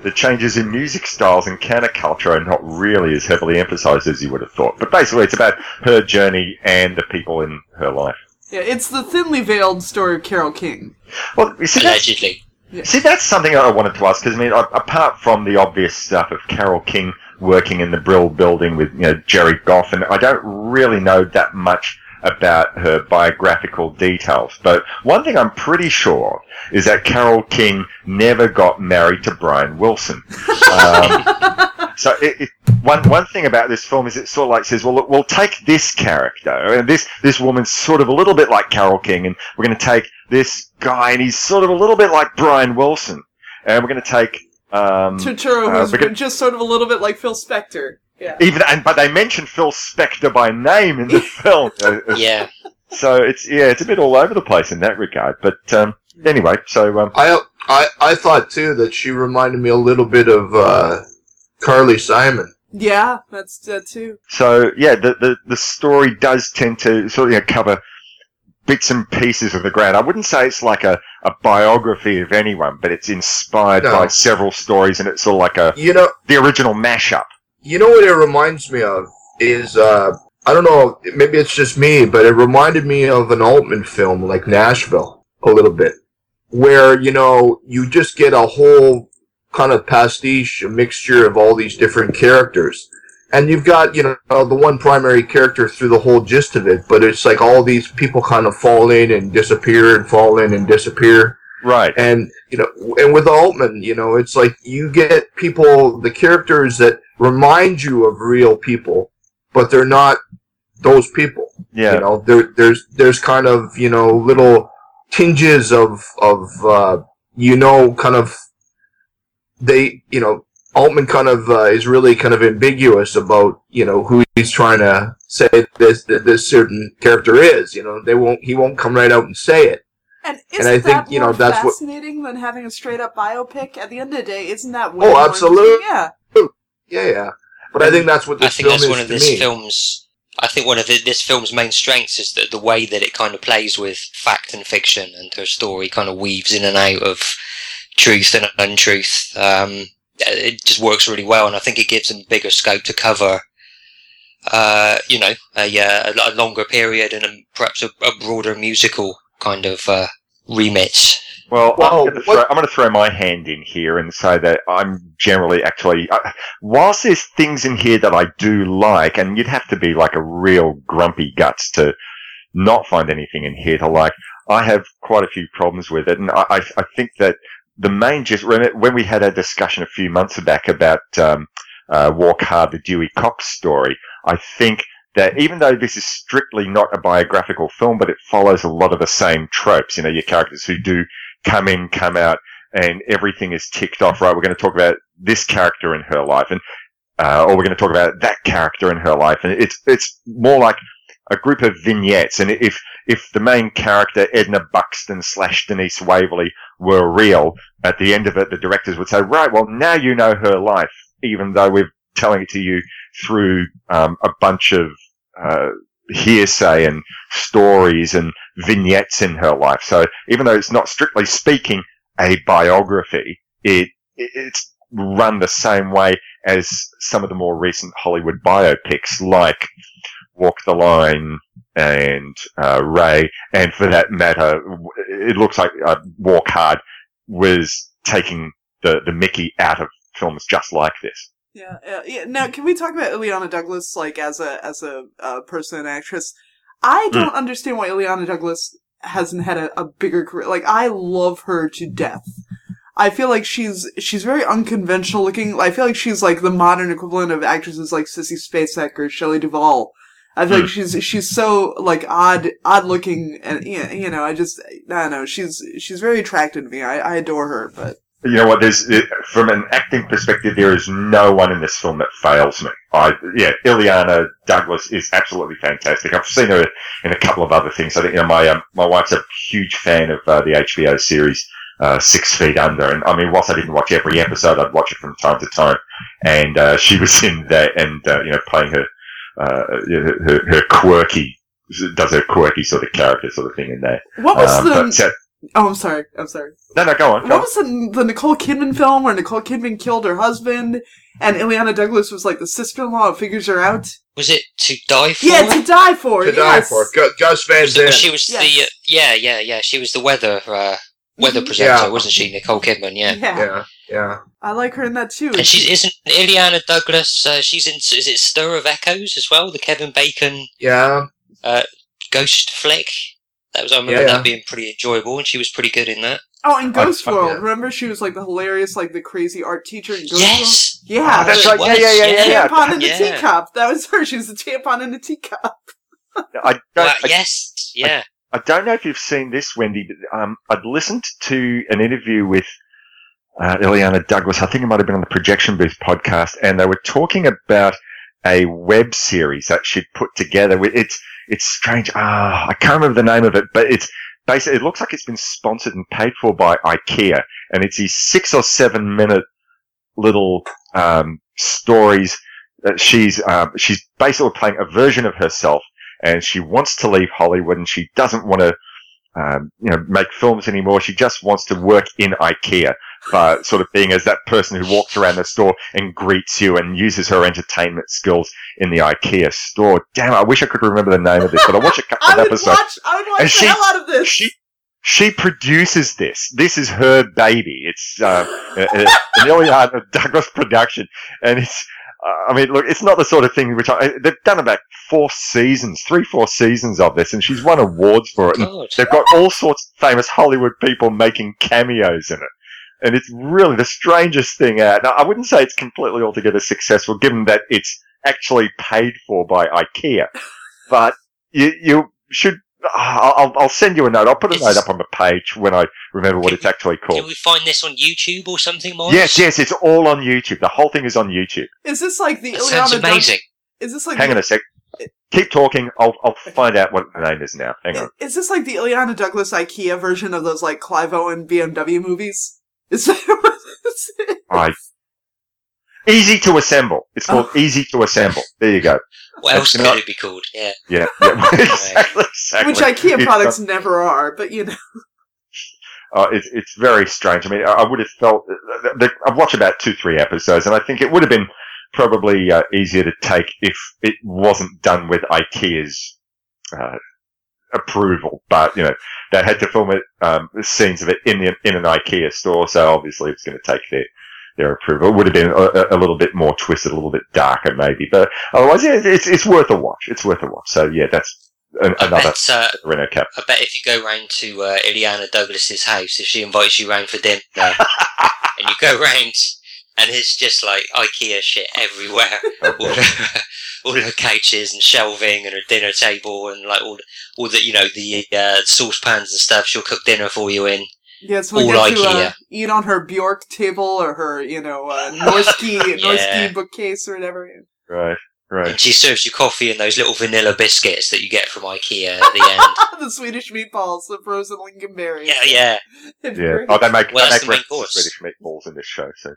the changes in music styles and counterculture are not really as heavily emphasized as you would have thought. But basically, it's about her journey and the people in her life. Yeah, it's the thinly veiled story of Carole King. Well, you see, that's, Allegedly. see, that's something I wanted to ask because I mean, apart from the obvious stuff of Carole King working in the Brill building with you know Jerry Goff, and I don't really know that much about her biographical details. But one thing I'm pretty sure is that Carole King never got married to Brian Wilson. (laughs) Um, so it, it, one one thing about this film is it sort of like says, well, look, we'll take this character and this this woman's sort of a little bit like Carole King, and we're going to take this guy and he's sort of a little bit like Brian Wilson, and we're going to take um, Turturro, uh, who's we're just sort of a little bit like Phil Spector. Yeah. even and but they mention Phil Spector by name in the (laughs) film. Uh, uh, Yeah. So it's yeah, it's a bit all over the place in that regard. But um, anyway, so um, I I I thought too that she reminded me a little bit of uh, Carly Simon. Yeah, that's that too. So yeah, the, the the story does tend to sort of you know, cover bits and pieces of the ground. I wouldn't say it's like a, a biography of anyone, but it's inspired No. by several stories, and it's sort of like a You know, the original mashup. You know what it reminds me of is uh, I don't know, maybe it's just me, but it reminded me of an Altman film like Nashville a little bit, where you know you just get a whole kind of pastiche, a mixture of all these different characters. And you've got, you know, the one primary character through the whole gist of it, but it's like all these people kind of fall in and disappear and fall in and disappear. Right. And, you know, and with Altman, you know, it's like you get people, the characters that remind you of real people, but they're not those people. Yeah. You know, there, there's, there's kind of, you know, little tinges of, of, uh, you know, kind of, they, you know, Altman kind of uh, is really kind of ambiguous about you know who he's trying to say this this certain character is. You know, they won't he won't come right out and say it. And And isn't I think, that you know, more that's what- fascinating than having a straight up biopic? At the end of the day, isn't that way Oh, absolutely. Yeah. Yeah, yeah. But I think that's what I think film that's is one of to this me. film's. I think one of the, this film's main strengths is that the way that it kind of plays with fact and fiction, and her story kind of weaves in and out of truth and untruth. Um, it just works really well, and I think it gives them bigger scope to cover. Uh, you know, a, uh, a longer period and a, perhaps a, a broader musical kind of uh, remit. Well, Well, I'm, going to throw, I'm going to throw my hand in here and say that I'm generally actually, uh, whilst there's things in here that I do like, and you'd have to be like a real grumpy guts to not find anything in here to like, I have quite a few problems with it, and I, I, I think that the main just when we had a discussion a few months back about um, uh, Walk Hard, the Dewey Cox story, I think that even though this is strictly not a biographical film, but it follows a lot of the same tropes. You know, your characters who do come in, come out, and everything is ticked off. Right, we're going to talk about this character in her life, and uh, or we're going to talk about that character in her life, and it's it's more like a group of vignettes. And if if the main character Edna Buxton slash Denise Waverly were real, at the end of it, the directors would say, right, well now you know her life, even though we're telling it to you through um, a bunch of uh, hearsay and stories and vignettes in her life. So even though it's not strictly speaking a biography, it, it it's run the same way as some of the more recent Hollywood biopics, like Walk the Line and uh, Ray, and for that matter, it looks like uh, Walk Hard was taking the the Mickey out of films just like this. Yeah, yeah, yeah. Now, can we talk about Ileana Douglas, like as a as a uh, person and actress? I Hmm. don't understand why Ileana Douglas hasn't had a, a bigger career. Like, I love her to death. I feel like she's she's very unconventional looking. I feel like she's like the modern equivalent of actresses like Sissy Spacek or Shelley Duvall. I feel Hmm. like she's she's so like odd odd looking and yeah, you know I just I don't know she's she's very attractive to me. I, I adore her, but you know what? There's it, from an acting perspective, there is no one in this film that fails me. I yeah, Ileana Douglas is absolutely fantastic. I've seen her in a couple of other things. I think you know my um, my wife's a huge fan of uh, the HBO series uh, Six Feet Under, and I mean, whilst I didn't watch every episode, I'd watch it from time to time. And uh, she was in there, and uh, you know, playing her uh, her, her quirky does her quirky sort of character sort of thing in there. what was Um, the but, uh, Oh, I'm sorry. I'm sorry. No, no, go on. Go What on. was the, the Nicole Kidman film where Nicole Kidman killed her husband and Ileana Douglas was like the sister-in-law and figures her out? Was it to die for? Yeah, to die for. To die for Gu- Gus Van Was it- Zandt. she was the Yes. uh, yeah yeah yeah she was the weather uh, weather Mhm. presenter Yeah. wasn't she Nicole Kidman yeah. Yeah. Yeah, yeah. I like her in that too. And she isn't Ileana Douglas. Uh, she's in. Is it Stir of Echoes as well? The Kevin Bacon Yeah, ghost flick. That was I remember Yeah, yeah. that being pretty enjoyable, and she was pretty good in that. Oh, in Ghost I- I- World. yeah. Remember she was like the hilarious, like the crazy art teacher in Ghost yes, World? Yeah. That's she right. Yeah, was, yeah, yeah, yeah, yeah. Tampon in the Yeah. teacup. That was her. She was the tampon in the teacup. I don't, Wow, I, yes, yeah. I don't know if you've seen this, Wendi. But, um, I'd listened to an interview with uh, Ileana Douglas. I think it might have been on the Projection Booth podcast, and they were talking about a web series that she'd put together. It's it's strange. Ah, I can't remember the name of it, but it's basically it looks like it's been sponsored and paid for by IKEA, and it's these six or seven minute little um, stories. That she's um, she's basically playing a version of herself and she wants to leave Hollywood and she doesn't want to, um, you know, make films anymore. She just wants to work in IKEA, uh, sort of being as that person who walks around the store and greets you and uses her entertainment skills in the IKEA store. Damn, I wish I could remember the name of this, but I watched a (laughs) couple I of episodes. watch. I would watch And the she- hell out of this. She she produces this. This is her baby. It's uh, a- a- an Ileana Douglas production, and it's. Uh, I mean, look, it's not the sort of thing which I, they've done about four seasons, three, four seasons of this, and she's won awards for it. And they've got all sorts of famous Hollywood people making cameos in it. And it's really the strangest thing out. Now, I wouldn't say it's completely altogether successful, given that it's actually paid for by IKEA. (laughs) But you, you should, uh, I'll, I'll- I'll send you a note. I'll put a It's- note up on the page when I remember what it's actually called. Can we find this on YouTube or something, Morris? Yes, yes, it's all on YouTube. The whole thing is on YouTube. Is this like the That sounds Ileana Doug- amazing. Is this like Hang the, on a sec. Keep talking. I'll, I'll find out what the name is now. Hang on. Is this like the Ileana Douglas IKEA version of those like Clive Owen BMW movies? Is that (laughs) what this is? Easy to assemble. It's called Easy to Assemble. (laughs) There you go. What else could it be called? Yeah. Yeah, (laughs) yeah, exactly, exactly. Which IKEA It's, products never are, but you know. Uh, it's it's very strange. I mean, I, I would have felt that, that I've watched about two, three episodes, and I think it would have been probably uh, easier to take if it wasn't done with IKEA's uh, approval. But you know, they had to film it, um, scenes of it in the, in an IKEA store, so obviously it's going to take their their approval. It would have been a, a little bit more twisted, a little bit darker, maybe. But otherwise, yeah, it's it's worth a watch. It's worth a watch. So yeah, that's an, another bet, uh, Renault cap. I bet if you go round to uh, Ileana Douglas's house, if she invites you round for dinner, (laughs) and you go round, and it's just like IKEA shit everywhere, (laughs) all, the, (laughs) all the couches and shelving and a dinner table and like all, the- all the you know the uh, saucepans and stuff. She'll cook dinner for you in. Yeah, so we All get to uh, IKEA. eat on her Bjork table or her, you know, uh, (laughs) Norski Yeah. Bookcase or whatever. Right, right. And she serves you coffee and those little vanilla biscuits that you get from IKEA at the end. the Swedish meatballs, the frozen lingonberries. yeah, yeah. Yeah. Oh, they make, Well, they that's make the main reference to course. Swedish meatballs in this show. So,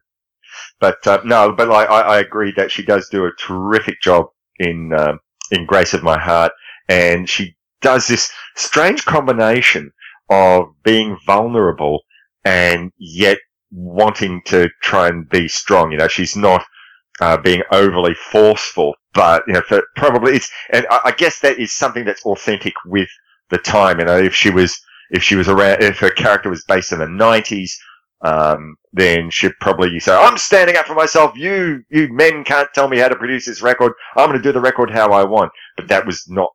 but uh, no, but I, I, I agree that she does do a terrific job in um, in Grace of My Heart, and she does this strange combination of being vulnerable and yet wanting to try and be strong. You know, she's not uh, being overly forceful, but you know, for probably it's, and I, I guess that is something that's authentic with the time. You know, if she was if she was around, if her character was based in the nineties, um, then she'd probably say, "I'm standing up for myself. You, you men can't tell me how to produce this record. I'm going to do the record how I want." But that was not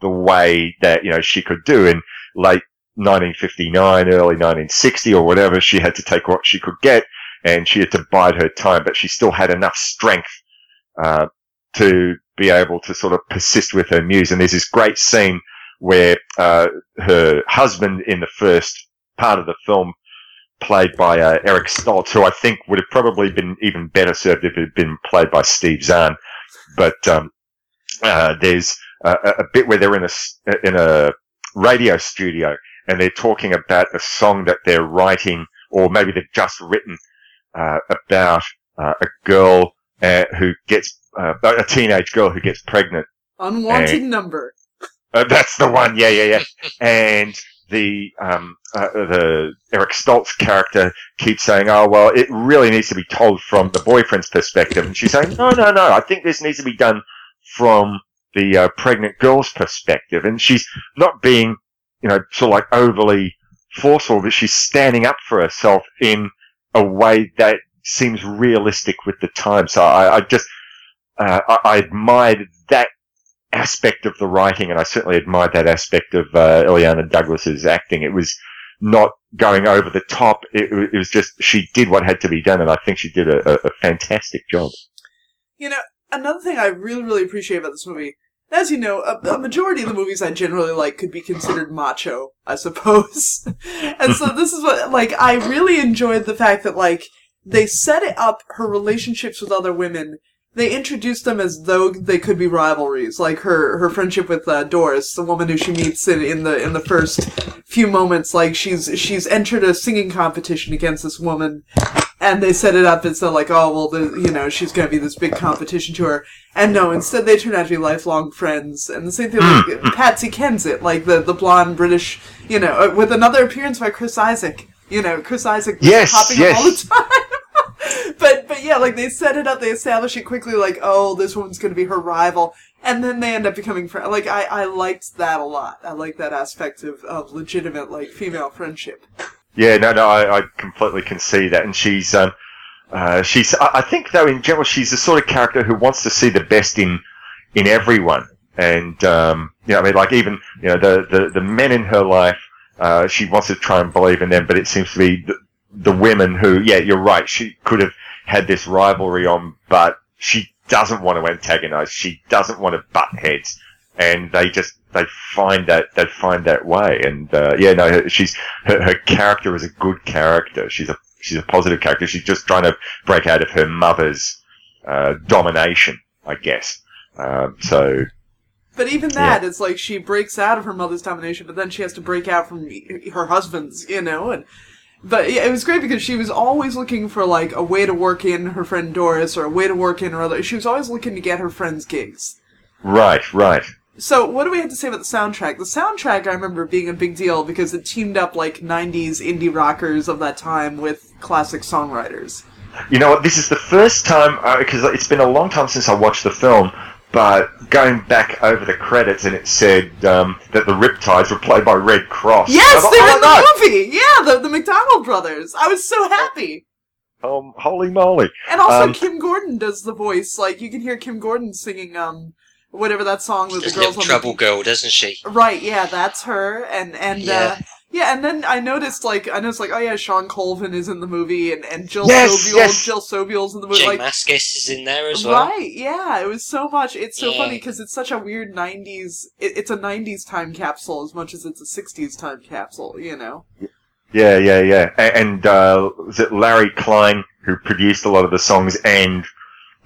the way that you know she could do in late 1959, early 1960, or whatever. She had to take what she could get, and she had to bide her time. But she still had enough strength uh, to be able to sort of persist with her muse. And there's this great scene where uh, her husband in the first part of the film, played by uh, Eric Stoltz, who I think would have probably been even better served if it had been played by Steve Zahn. But um, uh, there's a, a bit where they're in a in a radio studio and they're talking about a song that they're writing, or maybe they've just written uh, about uh, a girl uh, who gets uh, a teenage girl who gets pregnant Unwanted Hey. number. uh, that's the one. Yeah, yeah, yeah. (laughs) and the um, uh, the Eric Stoltz character keeps saying, "Oh well, it really needs to be told from the boyfriend's perspective," and she's saying, "No, no, no. I think this needs to be done from the uh, pregnant girl's perspective." And she's not being, you know, sort of like overly forceful, but she's standing up for herself in a way that seems realistic with the time. So I, I just uh, I, I admired that aspect of the writing, and I certainly admired that aspect of uh, Douglas's acting. It was not going over the top. It, it was just she did what had to be done, and I think she did a, a, a fantastic job. You know, another thing I really, really appreciate about this movie, as you know, a, a majority of the movies I generally like could be considered macho, I suppose. (laughs) and so this is what, like, I really enjoyed the fact that, like, they set it up, her relationships with other women, they introduced them as though they could be rivalries, like her her friendship with uh, Doris, the woman who she meets in, in the in the first few moments. Like she's she's entered a singing competition against this woman, and they set it up as though like oh well the you know she's gonna be this big competition to her, and no instead they turn out to be lifelong friends. And the same thing like Patsy Kensit, like the the blonde British, you know, uh, with another appearance by Chris Isaak. You know, Chris Isaak Yes, popping yes. up all the time but but yeah, like they set it up, they establish it quickly, like oh, this woman's gonna be her rival, and then they end up becoming friends. Like I I liked that a lot. I like that aspect of of legitimate like female friendship. Yeah, no, no, I, I completely can see that, and she's um, uh, she's I, I think though in general she's the sort of character who wants to see the best in in everyone, and um, you know, I mean, like even you know the the, the men in her life, uh, she wants to try and believe in them, but it seems to be the women who, yeah, you're right, she could have had this rivalry on, but she doesn't want to antagonize, she doesn't want to butt heads, and they just they find that they find that way, and uh, yeah, no, her- she's her, her character is a good character. She's a she's a positive character. She's just trying to break out of her mother's uh, domination, I guess. Um, so But even that, it's like she breaks out of her mother's domination, but then she has to break out from her husband's, you know, and. But yeah, it was great because she was always looking for like a way to work in her friend Doris or a way to work in her other. She was always looking to get her friends gigs. right, right. So, what do we have to say about the soundtrack? The soundtrack, I remember being a big deal because it teamed up like 90s indie rockers of that time with classic songwriters. You know what? This is the first time uh, because it's been a long time since I watched the film. But going back over the credits, and it said um, that the Riptides were played by Redd Kross. Yes, thought, they're oh, in the movie! Yeah, the, the McDonald brothers. I was so happy. no. Um, holy moly! And also, Um, Kim Gordon does the voice. Like, you can hear Kim Gordon singing, um, whatever that song with There's the little girls trouble the girl, doesn't she? Right, yeah, that's her. And, and, Yeah. uh, yeah, and then I noticed, like, I noticed, like, oh yeah, Shawn Colvin is in the movie, and, and Jill Yes, Sobule, yes. Jill Sobule's in the movie. J like, Mascis is in there as well. Right, yeah, it was so much. It's so Yeah. funny because it's such a weird 90s. It, it's a 90s time capsule as much as it's a 60s time capsule, you know? Yeah, yeah, yeah. A- And uh, was it Larry Klein who produced a lot of the songs and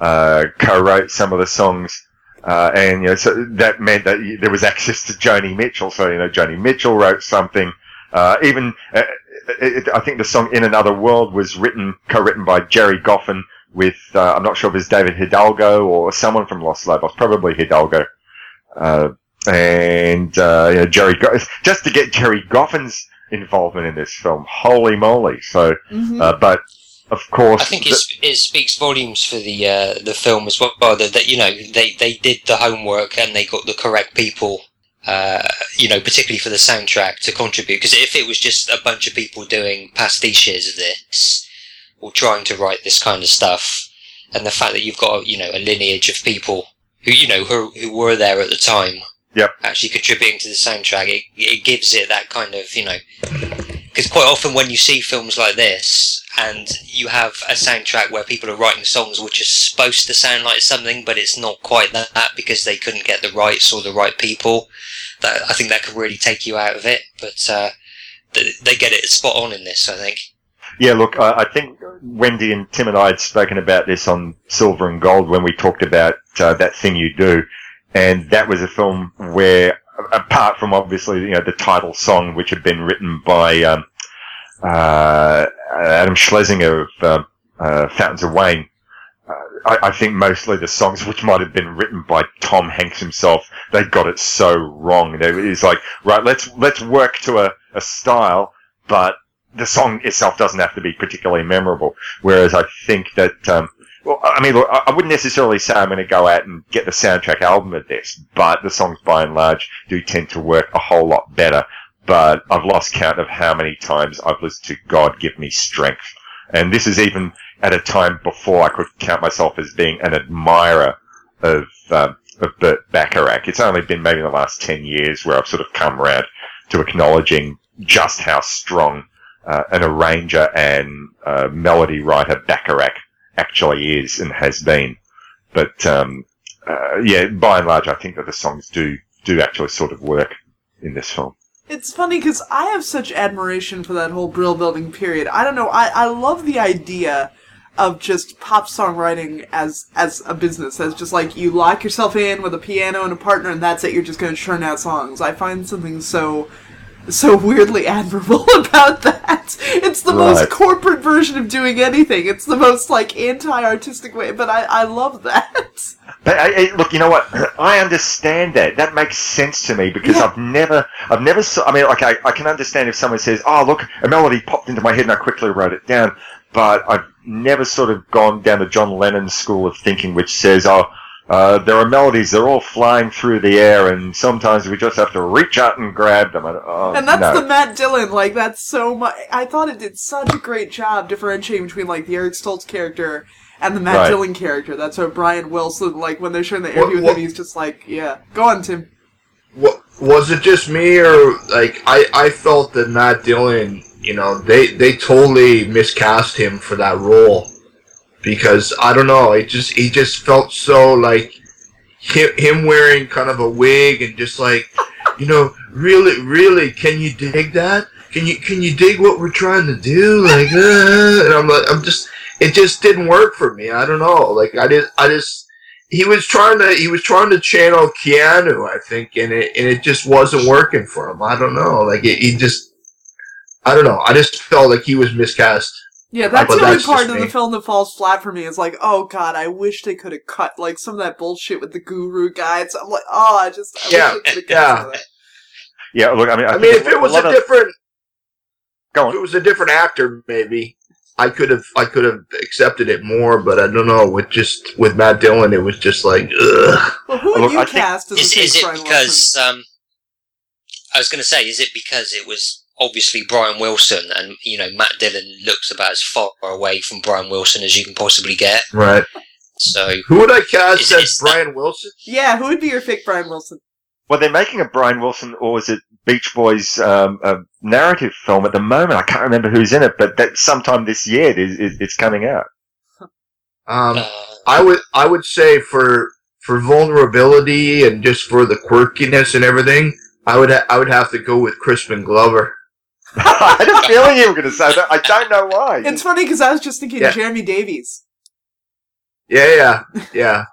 uh, co-wrote some of the songs? Uh, and you know, so that meant that there was access to Joni Mitchell. So you know, Joni Mitchell wrote something. Uh, even uh, it, I think the song "In Another World" was written, co-written by Jerry Goffin with uh, I'm not sure if it's David Hidalgo or someone from Los Lobos, probably Hidalgo. Uh, and uh, you know, Jerry Go- just to get Jerry Goffin's involvement in this film. Holy moly! So, uh, but of course, I think the- it speaks volumes for the uh, the film as well. That, that you know they, they did the homework and they got the correct people. Uh, you know, particularly for the soundtrack to contribute. Because if it was just a bunch of people doing pastiches of this or trying to write this kind of stuff, and the fact that you've got you know a lineage of people who you know who who were there at the time, Yep. actually contributing to the soundtrack, it it gives it that kind of you know because quite often when you see films like this and you have a soundtrack where people are writing songs which are supposed to sound like something but it's not quite that, that because they couldn't get the rights or the right people that i think that could really take you out of it but uh, th- they get it spot on in this i think. Yeah, look, I, I think Wendi and Tim and I had spoken about this on Silver and Gold when we talked about uh, that thing you do, and that was a film where, apart from obviously you know the title song, which had been written by um, uh, Adam Schlesinger of um uh, Fountains of Wayne, I, I think mostly the songs, which might have been written by Tom Hanks himself, they got it so wrong. It's like, right, let's let's work to a, a style, but the song itself doesn't have to be particularly memorable. Whereas I think that, um, well, I mean, look, I I wouldn't necessarily say I'm going to go out and get the soundtrack album of this, but the songs by and large do tend to work a whole lot better. But I've lost count of how many times I've listened to God Give Me Strength. And this is even at a time before I could count myself as being an admirer of, um, of Burt Bacharach. It's only been maybe the last 10 years where I've sort of come around to acknowledging just how strong uh, an arranger and uh, melody writer Bacharach actually is and has been. But um, uh, yeah, by and large, I think that the songs do do actually sort of work in this film. It's funny because I have such admiration for that whole Brill building period. I don't know. I, I love the idea of just pop songwriting as as a business, as just like you lock yourself in with a piano and a partner, and that's it. You're just going to churn out songs. I find something so so weirdly admirable (laughs) about that. It's the most corporate version of doing anything. It's the most like anti-artistic way, but I I love that. But I, I, look, you know what? I understand that. That makes sense to me because Yeah. I've never, I've never. I mean, like, I, I can understand if someone says, "Oh, look, a melody popped into my head and I quickly wrote it down," but I've never sort of gone down the John Lennon school of thinking, which says, "Oh, uh, there are melodies; they're all flying through the air, and sometimes we just have to reach out and grab them." And, oh, And that's no. the Matt Dillon, like that's so much. I thought it did such a great job differentiating between like the Eric Stoltz character and the Matt Right. Dillon character. That's what Brian Wilson, like when they're showing the What- interview with what- him, he's just like, yeah, go on, Tim. What was it? Just me, or like I? I felt that Matt Dillon, you know, they they totally miscast him for that role because I don't know. It just he just felt so like him, wearing kind of a wig and just like (laughs) you know, really, really, can you dig that? Can you can you dig what we're trying to do? Like, uh, (laughs) and I'm like, I'm just, it just didn't work for me. I don't know. Like, I did, I just, he was trying to, he was trying to channel Keanu, I think, and it and it just wasn't working for him. I don't know. Like, it, he just, I don't know. I just felt like he was miscast. Yeah, that's the only that's part of me. the film that falls flat for me. It's like, oh god, I wish they could have cut like some of that bullshit with the guru guides. I'm like, oh, I just, I Yeah, wish they yeah. cut some of that. yeah. Look, I mean, I, I mean, if it was lot a of- different, go if it was a different actor, maybe I could have, I could have accepted it more. But I don't know. With just with Matt Dillon, it was just like, ugh. Well, who Look, you I think- cast as Is, is it because um, I was going to say, is it because it was obviously Brian Wilson, and you know Matt Dillon looks about as far away from Brian Wilson as you can possibly get. right. So Who would I cast Is- as is that- Brian Wilson? Yeah, who would be your fake Brian Wilson? Well, they're making a Brian Wilson or is it Beach Boys um, a narrative film at the moment. I can't remember who's in it, but that sometime this year it is, it- it's coming out. Um, uh, I would I would say for for vulnerability and just for the quirkiness and everything, I would ha- I would have to go with Crispin Glover. (laughs) I had a feeling you were going to say that. I don't know why. It's funny because I was just thinking Yeah. Jeremy Davies. Yeah, yeah, yeah.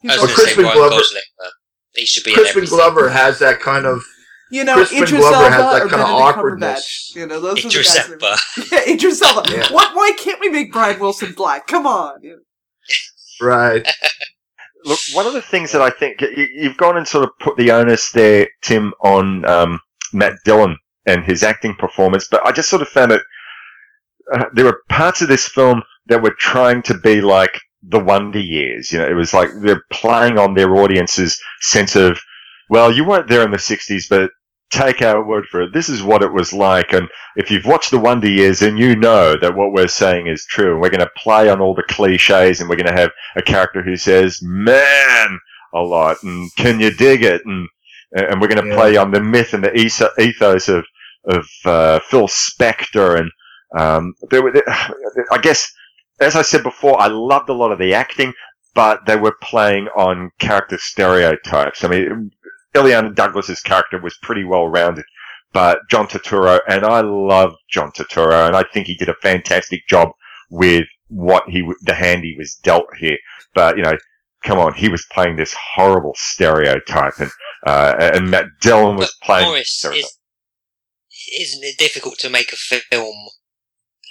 He's I Or was like, say Crispin Glover- Gosling, but he should be in Crispin everything. Glover has that kind of you know, Crispin Idris Glover Elba has that or kind of awkwardness. You know, those Idris are the guys. Elba. that- (laughs) Yeah, Idris Elba. Yeah. What? Why can't we make Brian Wilson black? Come on. You know. right. (laughs) Look, one of the things that I think you, you've gone and sort of put the onus there, Tim, on um, Matt Dillon and his acting performance, but I just sort of found it. Uh, there were parts of this film that were trying to be like the Wonder Years. You know, it was like they're playing on their audience's sense of, well, you weren't there in the '60s, but take our word for it. This is what it was like, and if you've watched the Wonder Years, then you know that what we're saying is true. And we're going to play on all the cliches, and we're going to have a character who says "man" a lot, and "can you dig it?" and and we're going to Yeah. play on the myth and the ethos of of uh, Phil Spector, and um, there were, (sighs) I guess, as I said before, I loved a lot of the acting, but they were playing on character stereotypes. I mean, Ileana Douglas's character was pretty well rounded, but John Turturro, and I love John Turturro, and I think he did a fantastic job with what he, the hand he was dealt here. But, you know, come on, he was playing this horrible stereotype, and, uh, and Matt Dillon was But playing Morris, is, isn't it difficult to make a film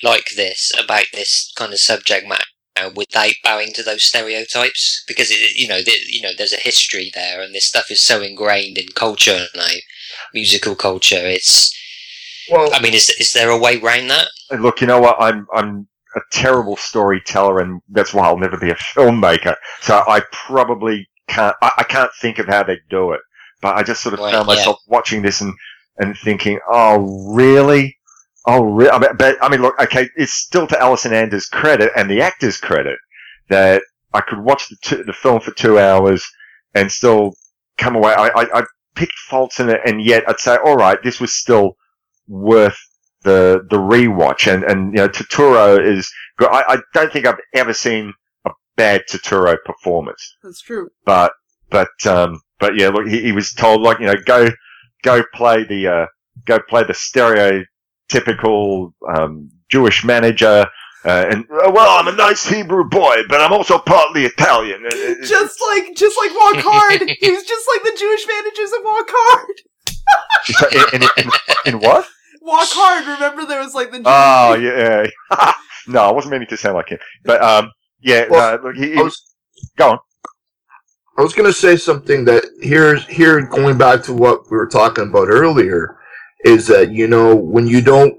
like this about this kind of subject matter without bowing to those stereotypes because it, you know, the, you know, there's a history there, and this stuff is so ingrained in culture now, musical culture. It's, Well, I mean, is is there a way around that? Look, you know what? I'm I'm a terrible storyteller, and that's why I'll never be a filmmaker. So I probably can't. I, I can't think of how they do it. But I just sort of Right, found yeah. myself watching this and and thinking, oh really? Oh really? I mean, but I mean, look, okay, it's still to Alison Anders' credit and the actor's credit that I could watch the two, the film for two hours and still come away. I, I, I picked faults in it, and yet I'd say, all right, this was still worth the the rewatch. And and you know, Turturro is. good. I, I don't think I've ever seen a bad Turturro performance, That's true. but but um but yeah, look, he, he was told like you know go go play the uh go play the stereotypical um Jewish manager. Uh, and uh, well, I'm a nice Hebrew boy, but I'm also partly Italian. Uh, uh, Just like just like Walk Hard. (laughs) he was just like the Jewish managers of Walk Hard. in, in, in, in what? Walk Hard. Remember there was like the Jewish Oh yeah. (laughs) no, I wasn't meaning to sound like him, but um, yeah. Well, no, look, he, he I was go on. I was going to say something that here's here going back to what we were talking about earlier is that you know when you don't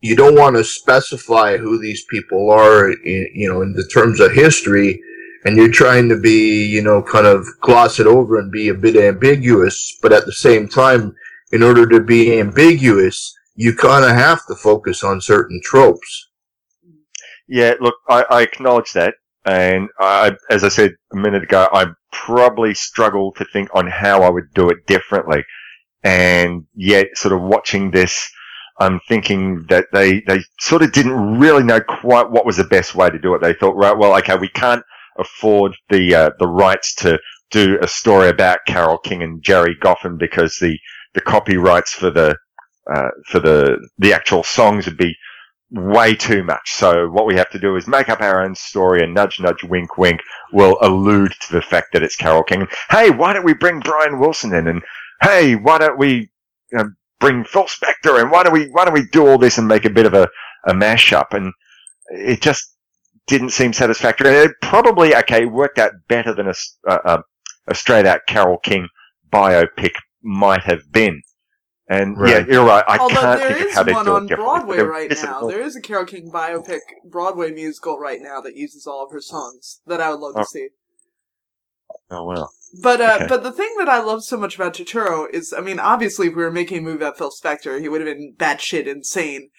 you don't want to specify who these people are in, you know in the terms of history and you're trying to be you know kind of gloss it over and be a bit ambiguous but at the same time in order to be ambiguous you kind of have to focus on certain tropes. Yeah, look, I, I acknowledge that, and I, as I said a minute ago, I probably struggle to think on how I would do it differently, and yet, sort of watching this, I'm thinking that they they sort of didn't really know quite what was the best way to do it. They thought, right, well, okay, we can't afford the uh, the rights to do a story about Carole King and Jerry Goffin because the the copyrights for the uh, for the the actual songs would be way too much. So what we have to do is make up our own story and nudge, nudge, wink, wink will allude to the fact that it's Carole King. Hey, why don't we bring Brian Wilson in? And hey, why don't we you know, bring Phil Spector in? Why don't we, why don't we do all this and make a bit of a, a mashup? And it just didn't seem satisfactory. And it probably, okay, worked out better than a straight out Carole King biopic might have been. And yeah, you're right. I Although can't think of how they one do on it differently. Broadway They're right missing now. all- There is a Carole King biopic Broadway musical right now that uses all of her songs that I would love to Oh. see. Oh wow. But uh, Okay. but the thing that I love so much about Turturro is, I mean, obviously, if we were making a movie about Phil Spector, he would have been batshit insane.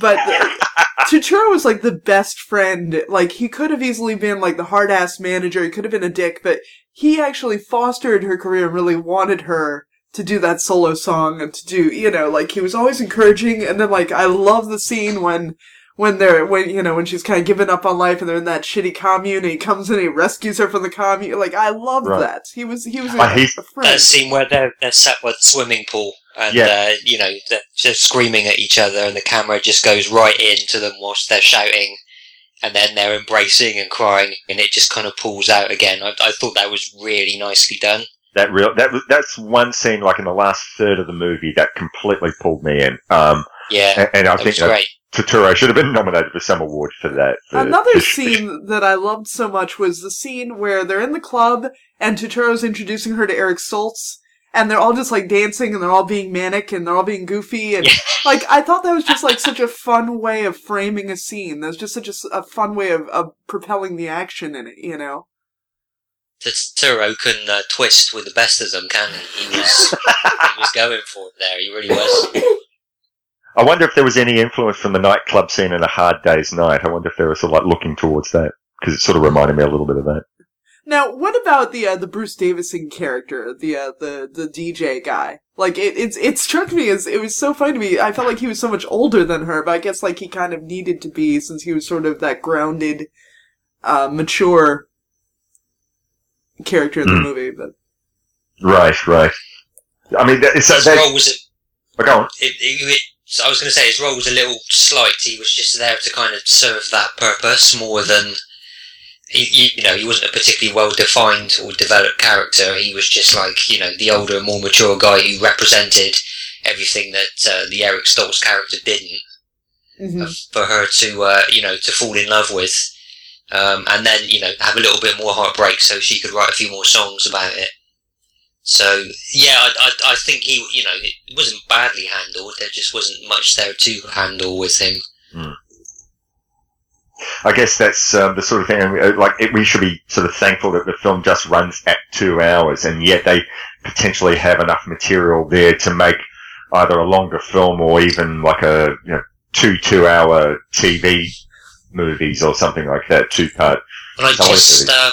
But the, (laughs) Turturro was like the best friend. Like he could have easily been like the hard ass manager. He could have been a dick, but he actually fostered her career and really wanted her to do that solo song and to do, you know, like he was always encouraging. And then like I love the scene when when they're when you know when she's kind of giving up on life and they're in that shitty commune and he comes in and he rescues her from the commune like i love Right. that he was he was a, Uh, he's- a friend That scene where they're they're sat by the swimming pool and Yeah. uh, you know they're just screaming at each other, and the camera just goes right into them whilst they're shouting, and then they're embracing and crying, and it just kind of pulls out again. I, I thought that was really nicely done. That real that was that's one scene like in the last third of the movie that completely pulled me in. Um, Yeah, and, and I that think was that great. Turturro should have been nominated for some award for that. for- Another for- scene that I loved so much was the scene where they're in the club and Turturro's introducing her to Eric Stoltz, and they're all just like dancing and they're all being manic and they're all being goofy and (laughs) like I thought that was just like such a fun way of framing a scene. That was just such a fun way of, of propelling the action in it, you know. Turo can uh, twist with the best of them, can he? He was (laughs) he was going for it there. He really was. I wonder if there was any influence from the nightclub scene in A Hard Day's Night. I wonder if they were sort of like looking towards that because it sort of reminded me a little bit of that. Now, what about the uh, the Bruce Davison character, the uh, the the DJ guy? Like it it's it struck me as it was so funny to me. I felt like he was so much older than her, but I guess like he kind of needed to be since he was sort of that grounded, uh, mature character in the Hmm. movie. But Right, right. I mean, that, so His that, role was oh, go on. it, it, it, so I was going to say his role was a little slight. He was just there to kind of serve that purpose more than he, he- you know, he wasn't a particularly well defined or developed character. He was just like you know the older, more mature guy who represented everything that uh, the Eric Stoltz character didn't. Mhm. for her to uh, you know to fall in love with. Um, and then you know have a little bit more heartbreak so she could write a few more songs about it. So yeah, I, I, I think he you know it wasn't badly handled. There just wasn't much there to handle with him. I guess that's um, the sort of thing. uh, Like it, we should be sort of thankful that the film just runs at two hours, and yet they potentially have enough material there to make either a longer film or even like a you know two two-hour TV movies or something like that, two-part. And I just uh,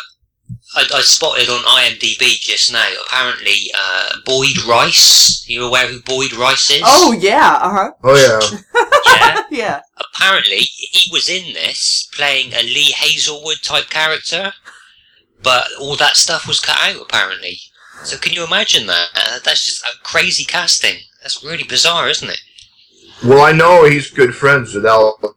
I, I spotted on IMDb just now. Apparently, uh, Boyd Rice. You aware who Boyd Rice is? Oh yeah, uh huh. Oh yeah. (laughs) yeah. Yeah. Apparently, he was in this playing a Lee Hazlewood type character, but all that stuff was cut out. Apparently, so can you imagine that? Uh, that's just a crazy casting. That's really bizarre, isn't it? Well, I know he's good friends with Al.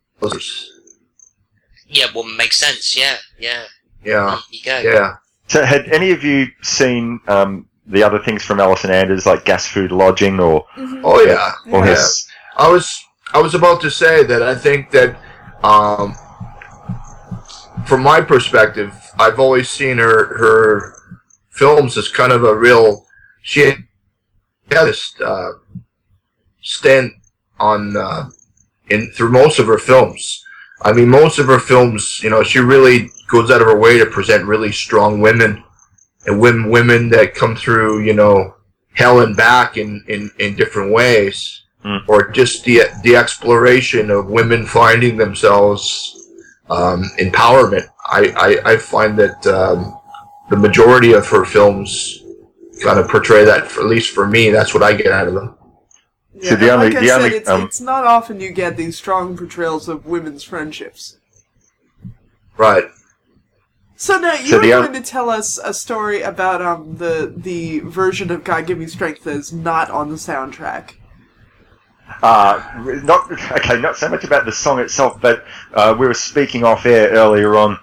Yeah, well, makes sense. Yeah, yeah. Yeah. You go. Yeah. So, had any of you seen um, the other things from Alison Anders, like Gas Food Lodging, or Oh yeah. or yeah. his? I was I was about to say that I think that um, from my perspective, I've always seen her her films as kind of a real she had this uh, stand on uh, in through most of her films. I mean, most of her films, you know, she really goes out of her way to present really strong women and women women that come through, you know, hell and back in in, in different ways or just the the exploration of women finding themselves um, empowerment. I, I, I find that um, the majority of her films kind of portray that. For, at least for me, that's what I get out of them. Yeah, So the only- like I the said, only, it's, um, it's not often you get these strong portrayals of women's friendships. Right. So now you So were going to tell us a story about um the the version of God Give Me Strength that is not on the soundtrack. Uh, not okay, not so much about the song itself, but uh, we were speaking off air earlier on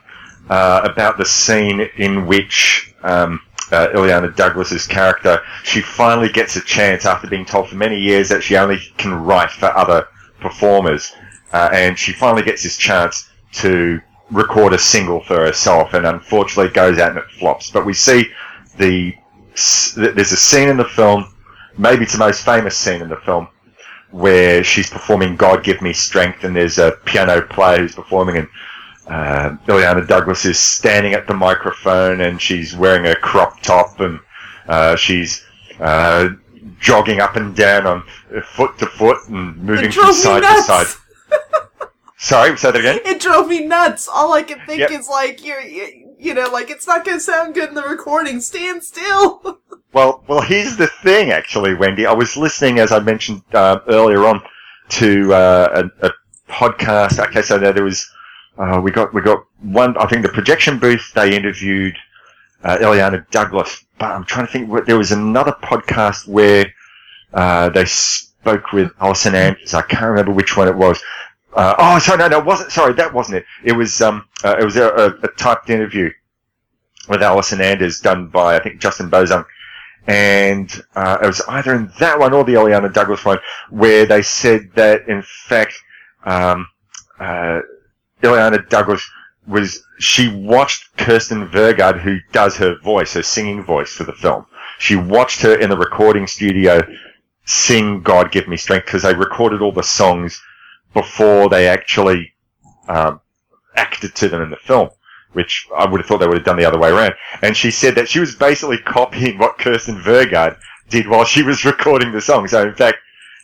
uh, about the scene in which um, uh, Ileana Douglas's character she finally gets a chance after being told for many years that she only can write for other performers, uh, and she finally gets this chance to record a single for herself, and unfortunately goes out and it flops. But we see the there's a scene in the film, maybe it's the most famous scene in the film where she's performing God Give Me Strength and there's a piano player who's performing and uh, Ileana Douglas is standing at the microphone and she's wearing a crop top and uh, she's uh, jogging up and down on uh, foot to foot and moving from side to side. (laughs) Sorry, say that again? It drove me nuts. All I can think Yep. is like you're you, you know like it's not going to sound good in the recording. Stand still. (laughs) Well, well, here's the thing, actually, Wendy. I was listening, as I mentioned uh, earlier on, to uh, a, a podcast. Okay, so there was uh, we got we got one. I think the projection booth. They interviewed uh, Ileana Douglas, but I'm trying to think. There was another podcast where uh, they spoke with Alison Anders. I can't remember which one it was. Uh, oh, sorry, no, no, wasn't. Sorry, that wasn't it. It was um, uh, it was a, a, a typed interview with Alison Anders done by I think Justin Bozung and uh, it was either in that one or the Ileana Douglas one where they said that in fact um, uh, Ileana Douglas was she watched Kirsten Vigard who does her voice her singing voice for the film she watched her in the recording studio sing God Give Me Strength because they recorded all the songs before they actually um, acted to them in the film which I would have thought they would have done the other way around. And she said that she was basically copying what Kirsten Vigard did while she was (laughs) recording the song. So in fact,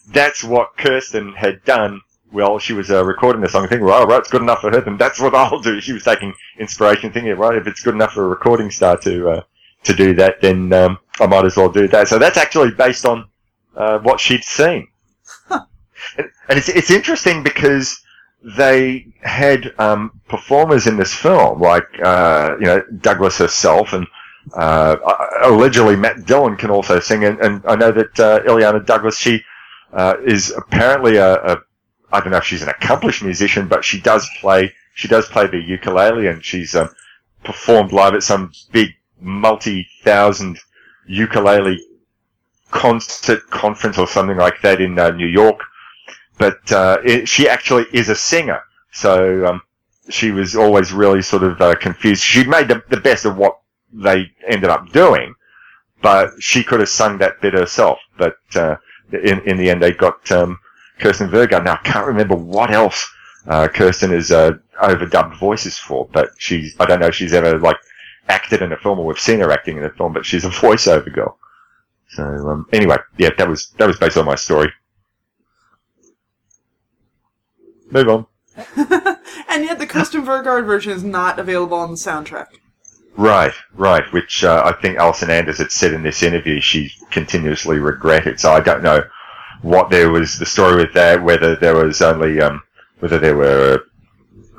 that's what Kirsten had done while she was uh, recording the song. Thinking, well, right, it's good enough for her, then that's what I'll do. She was taking inspiration, thinking, right, if it's good enough for a recording star to uh, to do that, then um, I might as well do that. So that's actually based on uh, what she'd seen. and, and it's it's interesting because they had um, performers in this film, like uh, you know Douglas herself, and uh, allegedly Matt Dillon can also sing. And, and I know that uh, Ileana Douglas, she uh, is apparently a, a I don't know if she's an accomplished musician, but she does play she does play the ukulele, and she's um, performed live at some big multi-thousand ukulele concert conference or something like that in uh, New York but uh, it, she actually is a singer. So um, she was always really sort of uh, confused. She made the, the best of what they ended up doing, but she could have sung that bit herself. But uh, in in the end, they got um, Kirsten Verga. Now I can't remember what else uh, Kirsten has uh, overdubbed voices for, but she's I don't know if she's ever like acted in a film or we've seen her acting in a film, but she's a (laughs) voiceover girl. So um, anyway, yeah, that was that was based on my story. Move on. (laughs) and yet the Kirsten Vigard version is not available on the soundtrack. Right, right. Which uh, I think Alison Anders had said in this interview she continuously regretted. So I don't know what there was the story with that. Whether there was only um, whether there were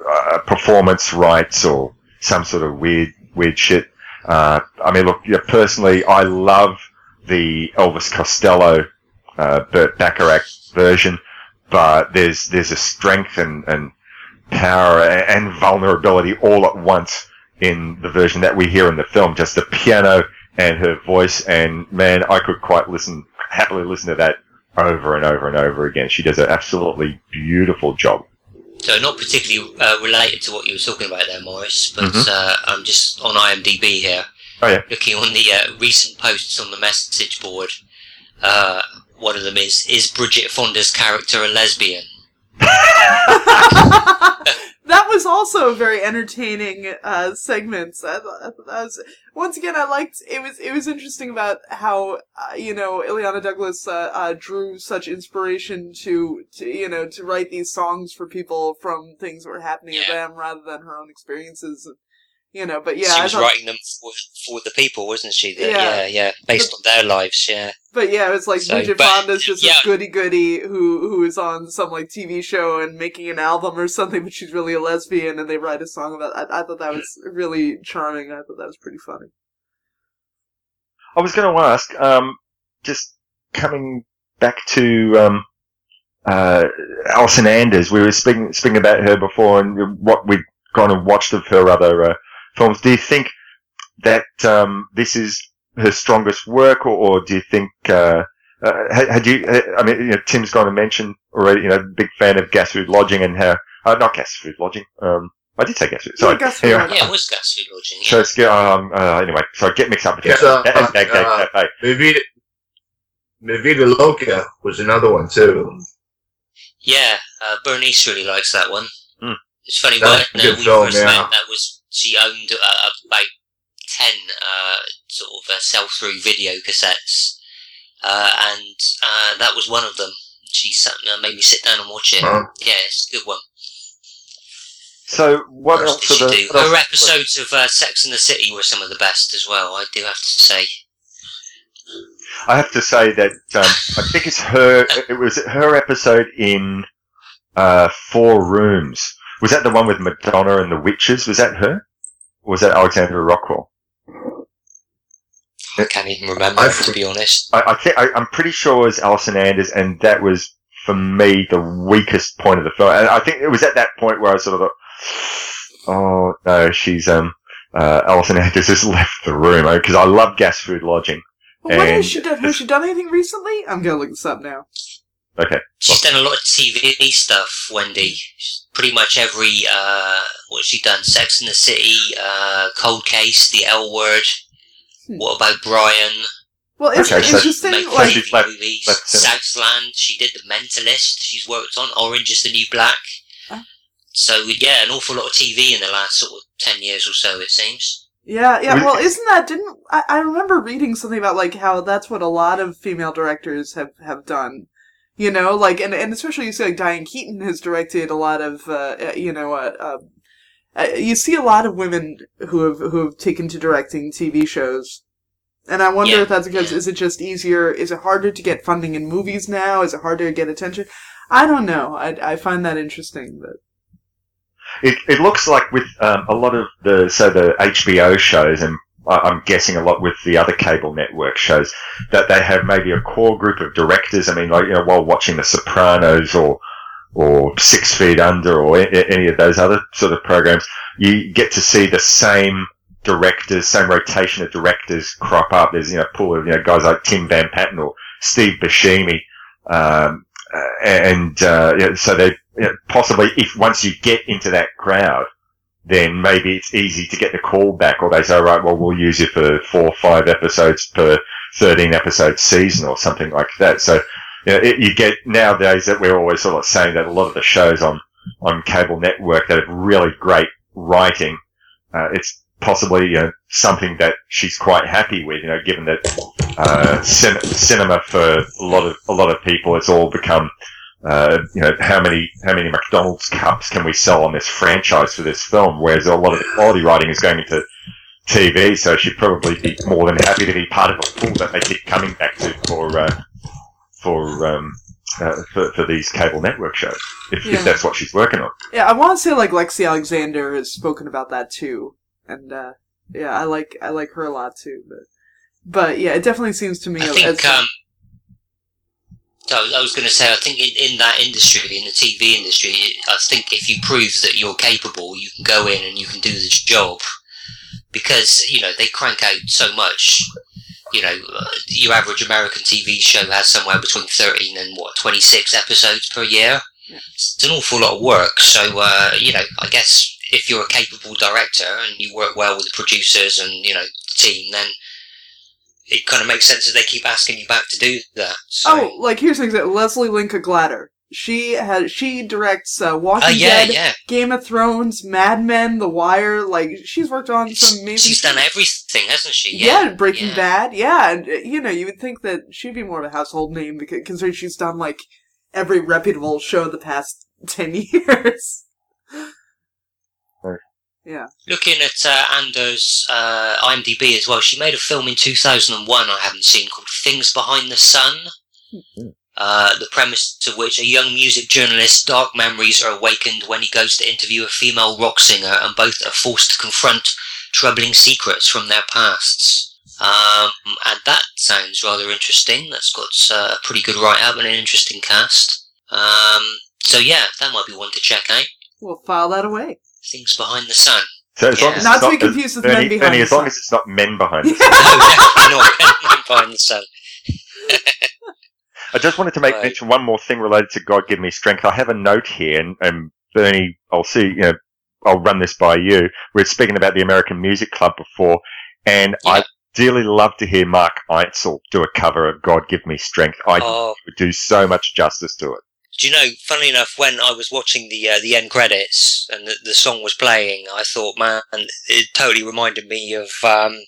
uh, performance rights or some sort of weird weird shit. Uh, I mean, look, personally, I love the Elvis Costello uh, Burt Bacharach version, but there's there's a strength and, and power and vulnerability all at once in the version that we hear in the film. Just the piano and her voice, and man, I could quite listen happily listen to that over and over and over again. She does an absolutely beautiful job. So not particularly uh, related to what you were talking about there, Morris, but Mhm. uh, I'm just on IMDb here, Oh yeah, looking on the uh, recent posts on the message board. Uh, one of them is: Is Bridget Fonda's character a lesbian? (laughs) that was also a very entertaining uh, segments. I, thought- I that was once again I liked it was it was interesting about how uh, you know Ileana Douglas uh, uh, drew such inspiration to, to you know to write these songs for people from things that were happening to them rather than her own experiences. You know, but yeah, she was thought- writing them for, for the people, wasn't she? That- Yeah. yeah, yeah, based on their lives. Yeah. But yeah, it was like So, Bridget Fonda's just yeah. a goody goody who who is on some like TV show and making an album or something, but she's really a lesbian, and they write a song about. I, I thought that was really charming. I thought that was pretty funny. I was going to ask, um, just coming back to um, uh, Alison Anders. We were speaking speaking about her before and what we've gone and watched of her other uh, films. Do you think that um, this is her strongest work, or, or do you think? Uh, uh, had, had you? uh, I mean, you know, Tim's gone and mentioned already. You know, big fan of Gas Food Lodging and how uh, not Gas Food Lodging. Um, I did say Gas Food. Sorry. Gas Food Anyway, Yeah, it was gas food lodging. So it's um uh, anyway. So I get mixed up with Yes, that. uh, Okay, okay, uh, okay. Mi Vida, Mi Vida Loca was another one too. Yeah, uh, Bernice really likes that one. Hmm. It's funny That's when uh, we film, first yeah. met, that was she owned uh, about ten uh, sort of uh, sell-through video cassettes, uh, and uh, that was one of them. She sat, uh, made me sit down and watch it. Huh. Yeah, it's a good one. So what What else else did she the? do? Her episodes of uh, Sex and the City were some of the best as well. I do have to say. I have to say that um, I think it's her. (laughs) It was her episode in uh, Four Rooms. Was that the one with Madonna and the witches? Was that her? Or was that Alexandre Rockwell? I can't even remember I to be honest. I, I think I, I'm pretty sure it was Alison Anders, and that was for me the weakest point of the film. And I think it was at that point where I sort of thought, "Oh no, she's um." Uh, Alison Anders has (laughs) left the room because I love gas food lodging. But what has she done? Has she done anything recently? I'm gonna look this up now. Okay, She's done a lot of TV stuff, Wendy. Pretty much every, uh, what's she done? Sex in the City, uh, Cold Case, The L Word. Hmm. What about Brian? Well, it's Okay, so- interesting. Make so like, she's left- movies. left. Southland. She did The Mentalist. She's worked on Orange is the New Black. Oh. So yeah, an awful lot of TV in the last sort of ten years or so, it seems. Yeah, yeah. Well, isn't that didn't I, I remember reading something about like how that's what a lot of female directors have have done. You know, like and and especially you see like Diane Keaton has directed a lot of uh, uh, you know uh, uh, uh, you see a lot of women who have who have taken to directing TV shows. And I wonder Yeah, if that's because yeah. is it just easier? Is it harder to get funding in movies now? Is it harder to get attention? I don't know. I I find that interesting. But It, it looks like with um, a lot of the so the HBO shows, and I- I'm guessing a lot with the other cable network shows, that they have maybe a core group of directors. I mean, like you know, while watching The Sopranos or or Six Feet Under or any of those other sort of programs, you get to see the same directors, same rotation of directors crop up. There's you know a pool of you know guys like Tim Van Patten or Steve Buscemi, um, uh, and uh, yeah, so they you know, possibly if once you get into that crowd, then maybe it's easy to get the call back, or they say, right, well, we'll use you for four or five episodes per 13 episode season or something like that. So, you know, it, you get nowadays that we're always sort of saying that a lot of the shows on, on cable network that have really great writing, uh, it's possibly, you know, something that she's quite happy with, you know, given that, uh, cin- cinema for a lot of, a lot of people, it's all become, uh, you know, how many, how many McDonald's cups can we sell on this franchise for this film? Whereas a lot of the quality writing is going into TV, so she'd probably be more than happy to be part of a pool that they keep coming back to for, uh, for, um, uh, for, for these cable network shows, if, Yeah. if that's what she's working on. Yeah, I want to say like Lexi Alexander has spoken about that too, and uh, yeah, I like I like her a lot too. But but yeah, it definitely seems to me I as think um, so I was going to say I think in, in that industry, in the TV industry, I think if you prove that you're capable, you can go in and you can do this job because you know they crank out so much. You know, uh, your average American TV show has somewhere between 13 and what 26 episodes per year. It's an awful lot of work. So uh, you know, I guess if you're a capable director and you work well with the producers and you know the team, then it kind of makes sense that they keep asking you back to do that. So, oh, like here's an example: Leslie Linka Glatter. She has she directs uh, Walking Oh, yeah, Dead, yeah. Game of Thrones, Mad Men, The Wire. Like she's worked on some amazing. she's done everything, hasn't she? Yeah, Breaking Bad. Yeah, and uh, you know, you would think that she'd be more of a household name because considering she's done like every reputable show the past (laughs) ten years. yeah. Looking at uh, Anders' uh, IMDb as well, she made a film in 2001 I haven't seen called Things Behind the Sun. Uh, the premise to which a young music journalist's dark memories are awakened when he goes to interview a female rock singer, and both are forced to confront troubling secrets from their pasts. Um, and that sounds rather interesting. That's got uh, a pretty good write-up and an interesting cast. Um, so yeah, that might be one to check out. We'll file that away. Things Behind the Sun. So as long as Not to be confused with Men Behind Bernie, the as long as it's not men behind the (laughs) sun. no, definitely not Behind the Sun. (laughs) I just wanted to make Right. mention one more thing related to God Give Me Strength. I have a note here, and, and Bernie, I'll see, you know, I'll run this by you. We were speaking about the American Music Club before, and I'd dearly love to hear Mark Eitzel do a cover of God Give Me Strength. I Oh. would do so much justice to it. Do you know? Funnily enough, when I was watching the uh, the end credits and the, the song was playing, I thought, man, it totally reminded me of um,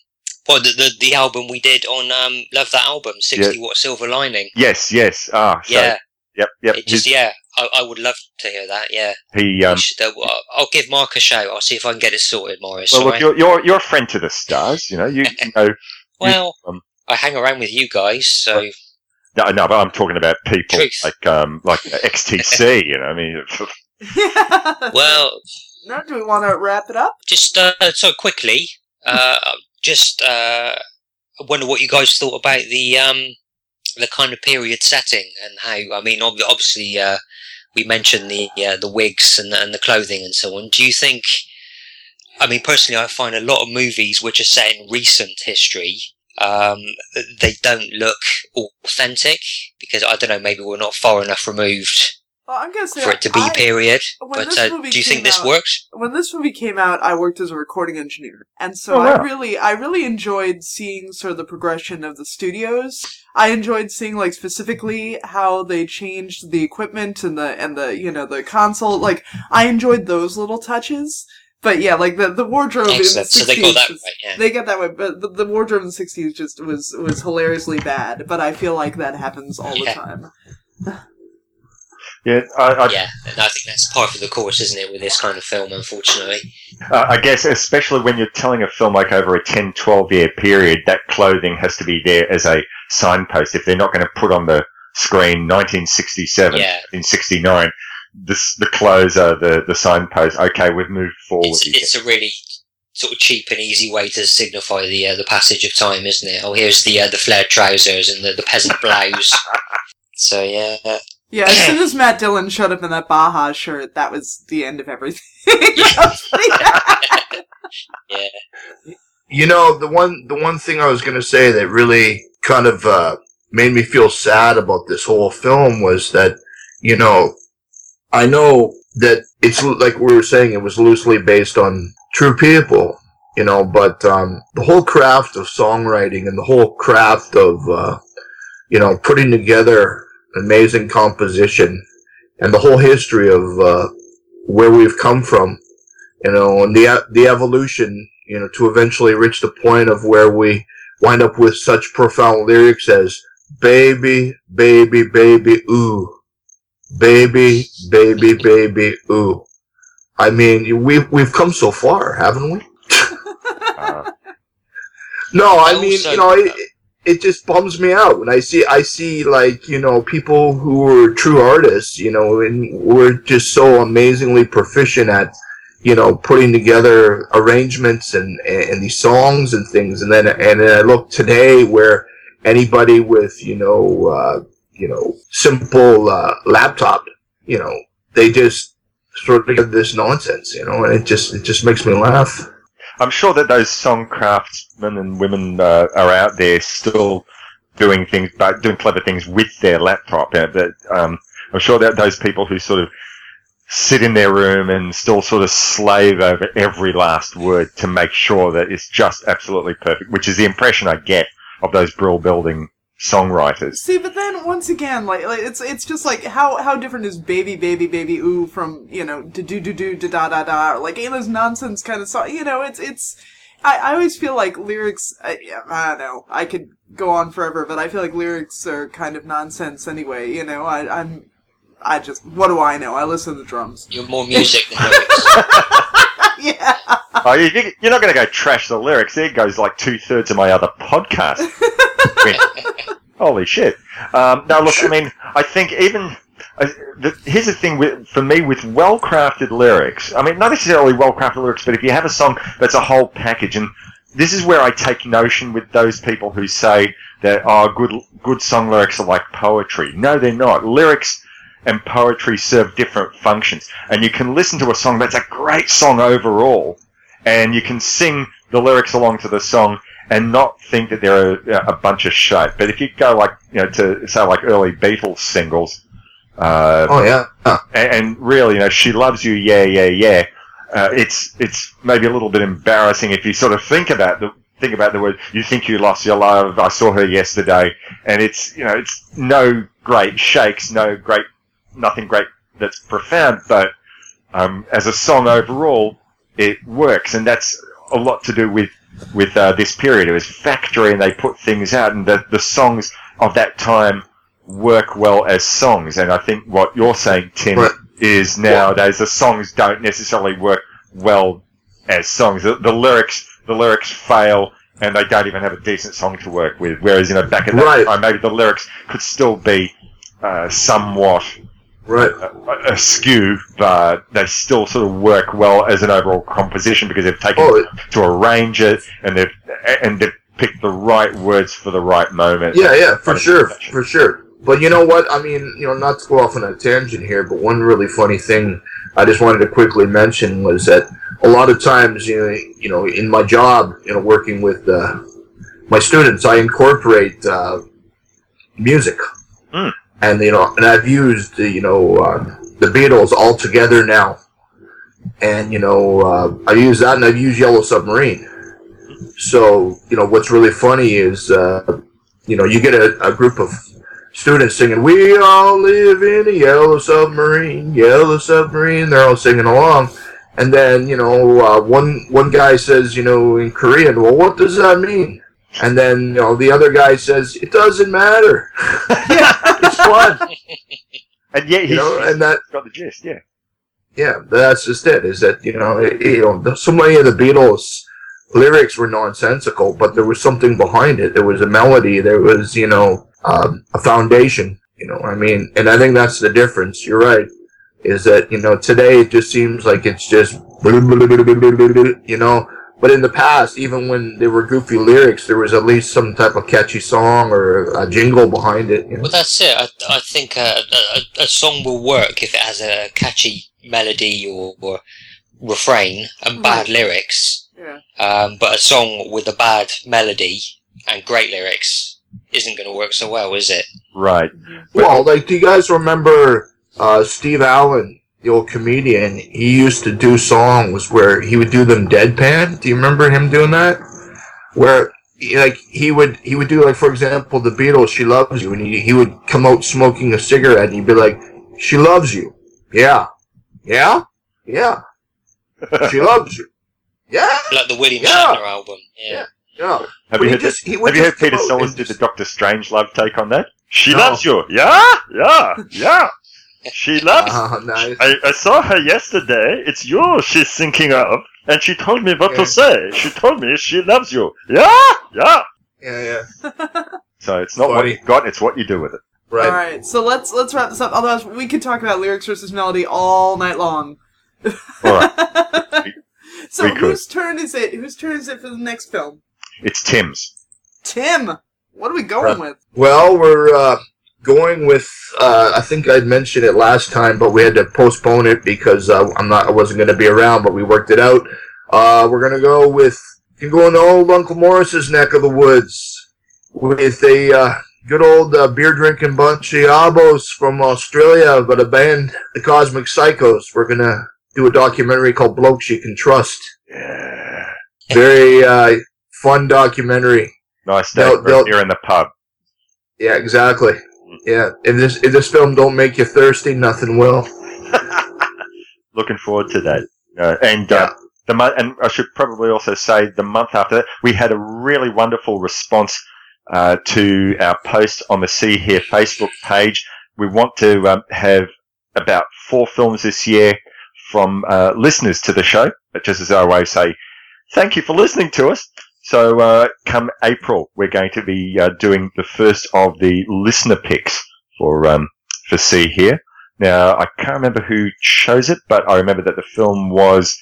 well, the, the the album we did on um, Love That Album, Sixty Watt Silver Lining. Yes, yes. Ah, so, Yeah. Yep, yep. It just yeah, I, I would love to hear that. Yeah, he, um, should, uh, I'll- I'll give Mark a shout. I'll see if I can get it sorted, Morris. well, look, alright? you're, you're, you're a friend to the stars, you know, you, you (laughs) know. well, um, I hang around with you guys, so No, no, but I'm talking about people Truth. like, um, like XTC, (laughs) you know, I mean, (laughs) well, Now, do we want to wrap it up? Just uh, so quickly, uh, just uh, I wonder what you guys thought about the um, the kind of period setting and how. I mean, ob- obviously, uh, we mentioned the uh, the wigs and, and the clothing and so on. Do you think? I mean, personally, I find a lot of movies which are set in recent history. Um, they don't look authentic because I don't know. Maybe we're not far enough removed Well, I'm gonna say for it to be I- period. But uh, do you think came this out- works? when this movie came out, I worked as a recording engineer, and so Oh, I really, I really enjoyed seeing sort of the progression of the studios. I enjoyed seeing like specifically how they changed the equipment and the and the you know the console. Like I enjoyed those little touches. But yeah, like the the wardrobe in the Excellent. So they got sixties, that. Yeah. they got that way. But the, the wardrobe in the sixties just was was hilariously bad. But I feel like that happens all the time. Yeah, I, I, yeah, and I think that's part of the course, isn't it, with this kind of film, unfortunately. Uh, I guess, especially when you're telling a film like over a 10, 12 year period, that clothing has to be there as a signpost. If they're not going to put on the screen 1967, Yeah. 1969, this, the clothes are the, the signpost. Okay, we've moved forward. It's, it's a really sort of cheap and easy way to signify the uh, the passage of time, isn't it? Oh, here's the uh, the flared trousers and the, the peasant blouse. (laughs) so yeah, Yeah, as soon as Matt Dillon showed up in that Baja shirt, that was the end of everything. (laughs) That was pretty bad. (laughs) yeah. You know, the one the one thing I was going to say that really kind of uh, made me feel sad about this whole film was that, you know, I know that it's like we were saying, it was loosely based on true people, you know, but um, the whole craft of songwriting and the whole craft of, uh, you know, putting together amazing composition and the whole history of uh, where we've come from, you know, and the the evolution, you know, to eventually reach the point of where we wind up with such profound lyrics as "baby, baby, baby, ooh." baby, baby, baby, ooh. I mean, we've we've come so far, haven't we? Uh, (laughs) No, I mean, you know, it, it just bums me out when I see I see like you know people who are true artists, you know, and we're just so amazingly proficient at you know putting together arrangements and and these songs and things, and then and then I look today where anybody with you know uh, you know simple uh, laptop, you know, they just sort of get this nonsense, you know, and it just it just makes me laugh. I'm sure that those song craftsmen and women uh, are out there still doing things, but doing clever things with their laptop. Uh, but um, I'm sure that those people who sort of sit in their room and still sort of slave over every last word to make sure that it's just absolutely perfect, which is the impression I get of those Brill building songwriters. See, but then once again, like, like it's it's just like how how different is baby baby baby ooh from you know do do do do da da da da or like any of those nonsense kind of song. You know, it's it's. I, I always feel like lyrics. I, I don't know. I could go on forever, but I feel like lyrics are kind of nonsense anyway. You know, I, I'm. I just what do I know? I listen to the drums. You're more music than lyrics. (laughs) yeah. Oh, you, you- you're not going to go trash the lyrics. There goes like two thirds of my other podcast. (laughs) (laughs) Holy shit! Um, no, look, I mean, I think even uh, the, here's the thing with, for me with well-crafted lyrics. I mean, not necessarily well-crafted lyrics, but if you have a song that's a whole package, and this is where I take notion with those people who say that oh, good good song lyrics are like poetry. No, they're not. Lyrics and poetry serve different functions, and you can listen to a song that's a great song overall, and you can sing the lyrics along to the song and not think that they're a, a bunch of shit. But if you go like you know to say like early Beatles singles, uh, Oh yeah. and, and really, you know, she loves you, yeah, yeah, yeah. Uh, it's it's maybe a little bit embarrassing if you sort of think about the think about the word. You think you lost your love. I saw her yesterday, and it's you know it's no great shakes, no great nothing great that's profound, but um, as a song overall, it works, and that's a lot to do with with uh, this period. It was factory, and they put things out, and the the songs of that time work well as songs. And I think what you're saying, Tim, Right. is nowadays the songs don't necessarily work well as songs. The, the lyrics the lyrics fail. And they don't even have a decent song to work with. Whereas, you know, back at that Right. time, maybe the lyrics could still be uh, somewhat Right. askew, but they still sort of work well as an overall composition because they've taken Oh, to arrange it and they've and they've picked the right words for the right moment. Yeah, yeah, for sure, for sure. But you know what? I mean, you know, not to go off on a tangent here, but one really funny thing I just wanted to quickly mention was that a lot of times, you know, you know, in my job, you know, working with uh, my students, I incorporate uh, music, Mm. And you know, and I've used you know uh, the Beatles all together now, and you know, uh, I use that, and I've used Yellow Submarine. So you know, what's really funny is. Uh, you know, you get a, a group of students singing, We all live in a yellow submarine, yellow submarine. They're all singing along. And then, you know, uh, one, one guy says, you know, in Korean, well, what does that mean? And then, you know, the other guy says, it doesn't matter. (laughs) (laughs) it's fun. And yet he's, You know, and that, got the gist, yeah. yeah, that's just it. Is that you know, it, you know, so many of the Beatles lyrics were nonsensical, but there was something behind it. There was a melody. There was you know um, a foundation. You know, I mean, and I think that's the difference. You're right. Is that you know today it just seems like it's just you know. But in the past, even when there were goofy lyrics, there was at least some type of catchy song or a jingle behind it. You know? Well, that's it. I, I think uh, a, a, a song will work if it has a catchy melody or, or refrain and bad lyrics. Yeah. Um, but a song with a bad melody and great lyrics isn't going to work so well, is it? Right. Well, like, do you guys remember uh, Steve Allen the old comedian, he used to do songs where he would do them deadpan. Do you remember him doing that? Where he- like he would he would do like for example the Beatles, "She Loves You," and he he would come out smoking a cigarette and he'd be like, "She loves you, yeah, yeah, yeah, (laughs) she loves you, yeah, Like the William Yeah. Shatner album. Yeah. yeah." Have you he heard, just- that- he have you heard Peter come Sellers and did the Doctor Strangelove take on that? She No. loves you. Yeah, yeah, yeah. She loves. Oh, nice. I, I saw her yesterday. It's you she's thinking of, and she told me what Yeah. to say. She told me she loves you. Yeah, yeah. Yeah, yeah. (laughs) So it's not what you got; it's what you do with it. Right. All right, so let's let's wrap this up. Otherwise, we could talk about lyrics versus melody all night long. All right, (laughs) So we whose turn is it? Whose turn is it for the next film? it's Tim's. Tim. What are we going Right. with? Well, we're uh, going with. Uh, I think I'd mentioned it last time, but we had to postpone it because uh, I'm not. I wasn't going to be around, but we worked it out. Uh, we're gonna go with. You can go into old Uncle Morris's neck of the woods with a uh, good old uh, beer drinking bunch of abos from Australia, but a band, the Cosmic Psychos. We're gonna do a documentary called "Blokes You Can Trust." Yeah. Very uh, fun documentary. Nice day They'll- for they'll- a in the pub. Yeah, exactly. Yeah, if this if this film don't make you thirsty, nothing will. (laughs) Looking forward to that. Uh, and uh, the month, and I should probably also say the month after that, we had a really wonderful response uh, to our post on the See Hear Facebook page. We want to um, have about four films this year from uh, listeners to the show, but just as our way of say thank you for listening to us. So uh, come April, we're going to be uh, doing the first of the listener picks for um, for See Hear. Now I can't remember who chose it, but I remember that the film was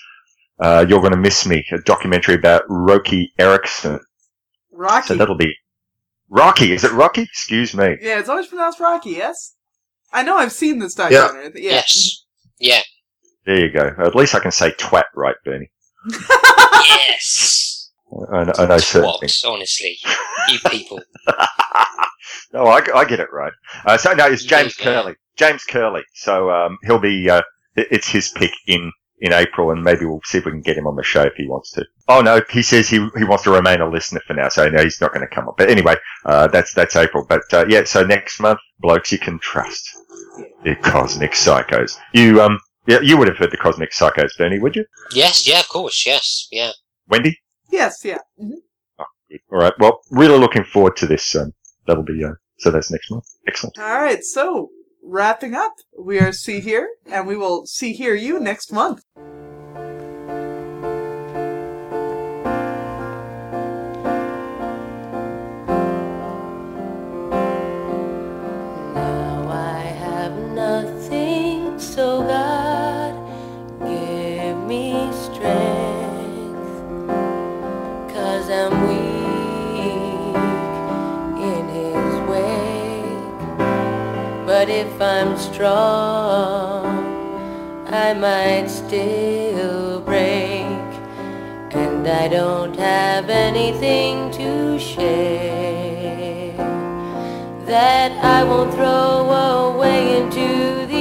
uh, "You're Going to Miss Me," a documentary about Roky Erickson. Rocky. So that'll be Rocky. Is it Rocky? Excuse me. yeah, it's always pronounced Rocky. Yes. I know. I've seen this documentary. Yeah. Yes. Yeah. There you go. At least I can say twat right, Bernie. (laughs) yes. I know, I know. Twats, honestly. (laughs) You people. No, I, I get it right. Uh, so no, it's James yeah. Curley. James Curley. So um, he'll be. Uh, it's his pick in in April, and maybe we'll see if we can get him on the show if he wants to. Oh no, he says he he wants to remain a listener for now, so no, he's not going to come up. But anyway, uh, that's that's April. But uh, yeah, so next month, blokes you can trust, the Cosmic Psychos. You um, yeah, you would have heard the Cosmic Psychos, Bernie, would you? Yes, yeah, of course, yes, yeah. Wendy? Yes. Yeah. Mhm. Good. All right. Well, really looking forward to this. Um, that'll be uh, so that's next month. Excellent. All right. So wrapping up, we are see here, and we will see here you next month. But if I'm strong, I might still break. And I don't have anything to share that I won't throw away into the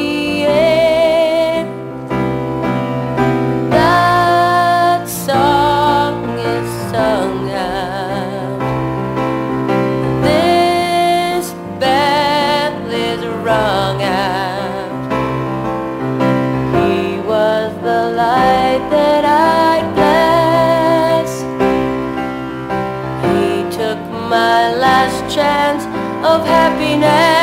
chance of happiness.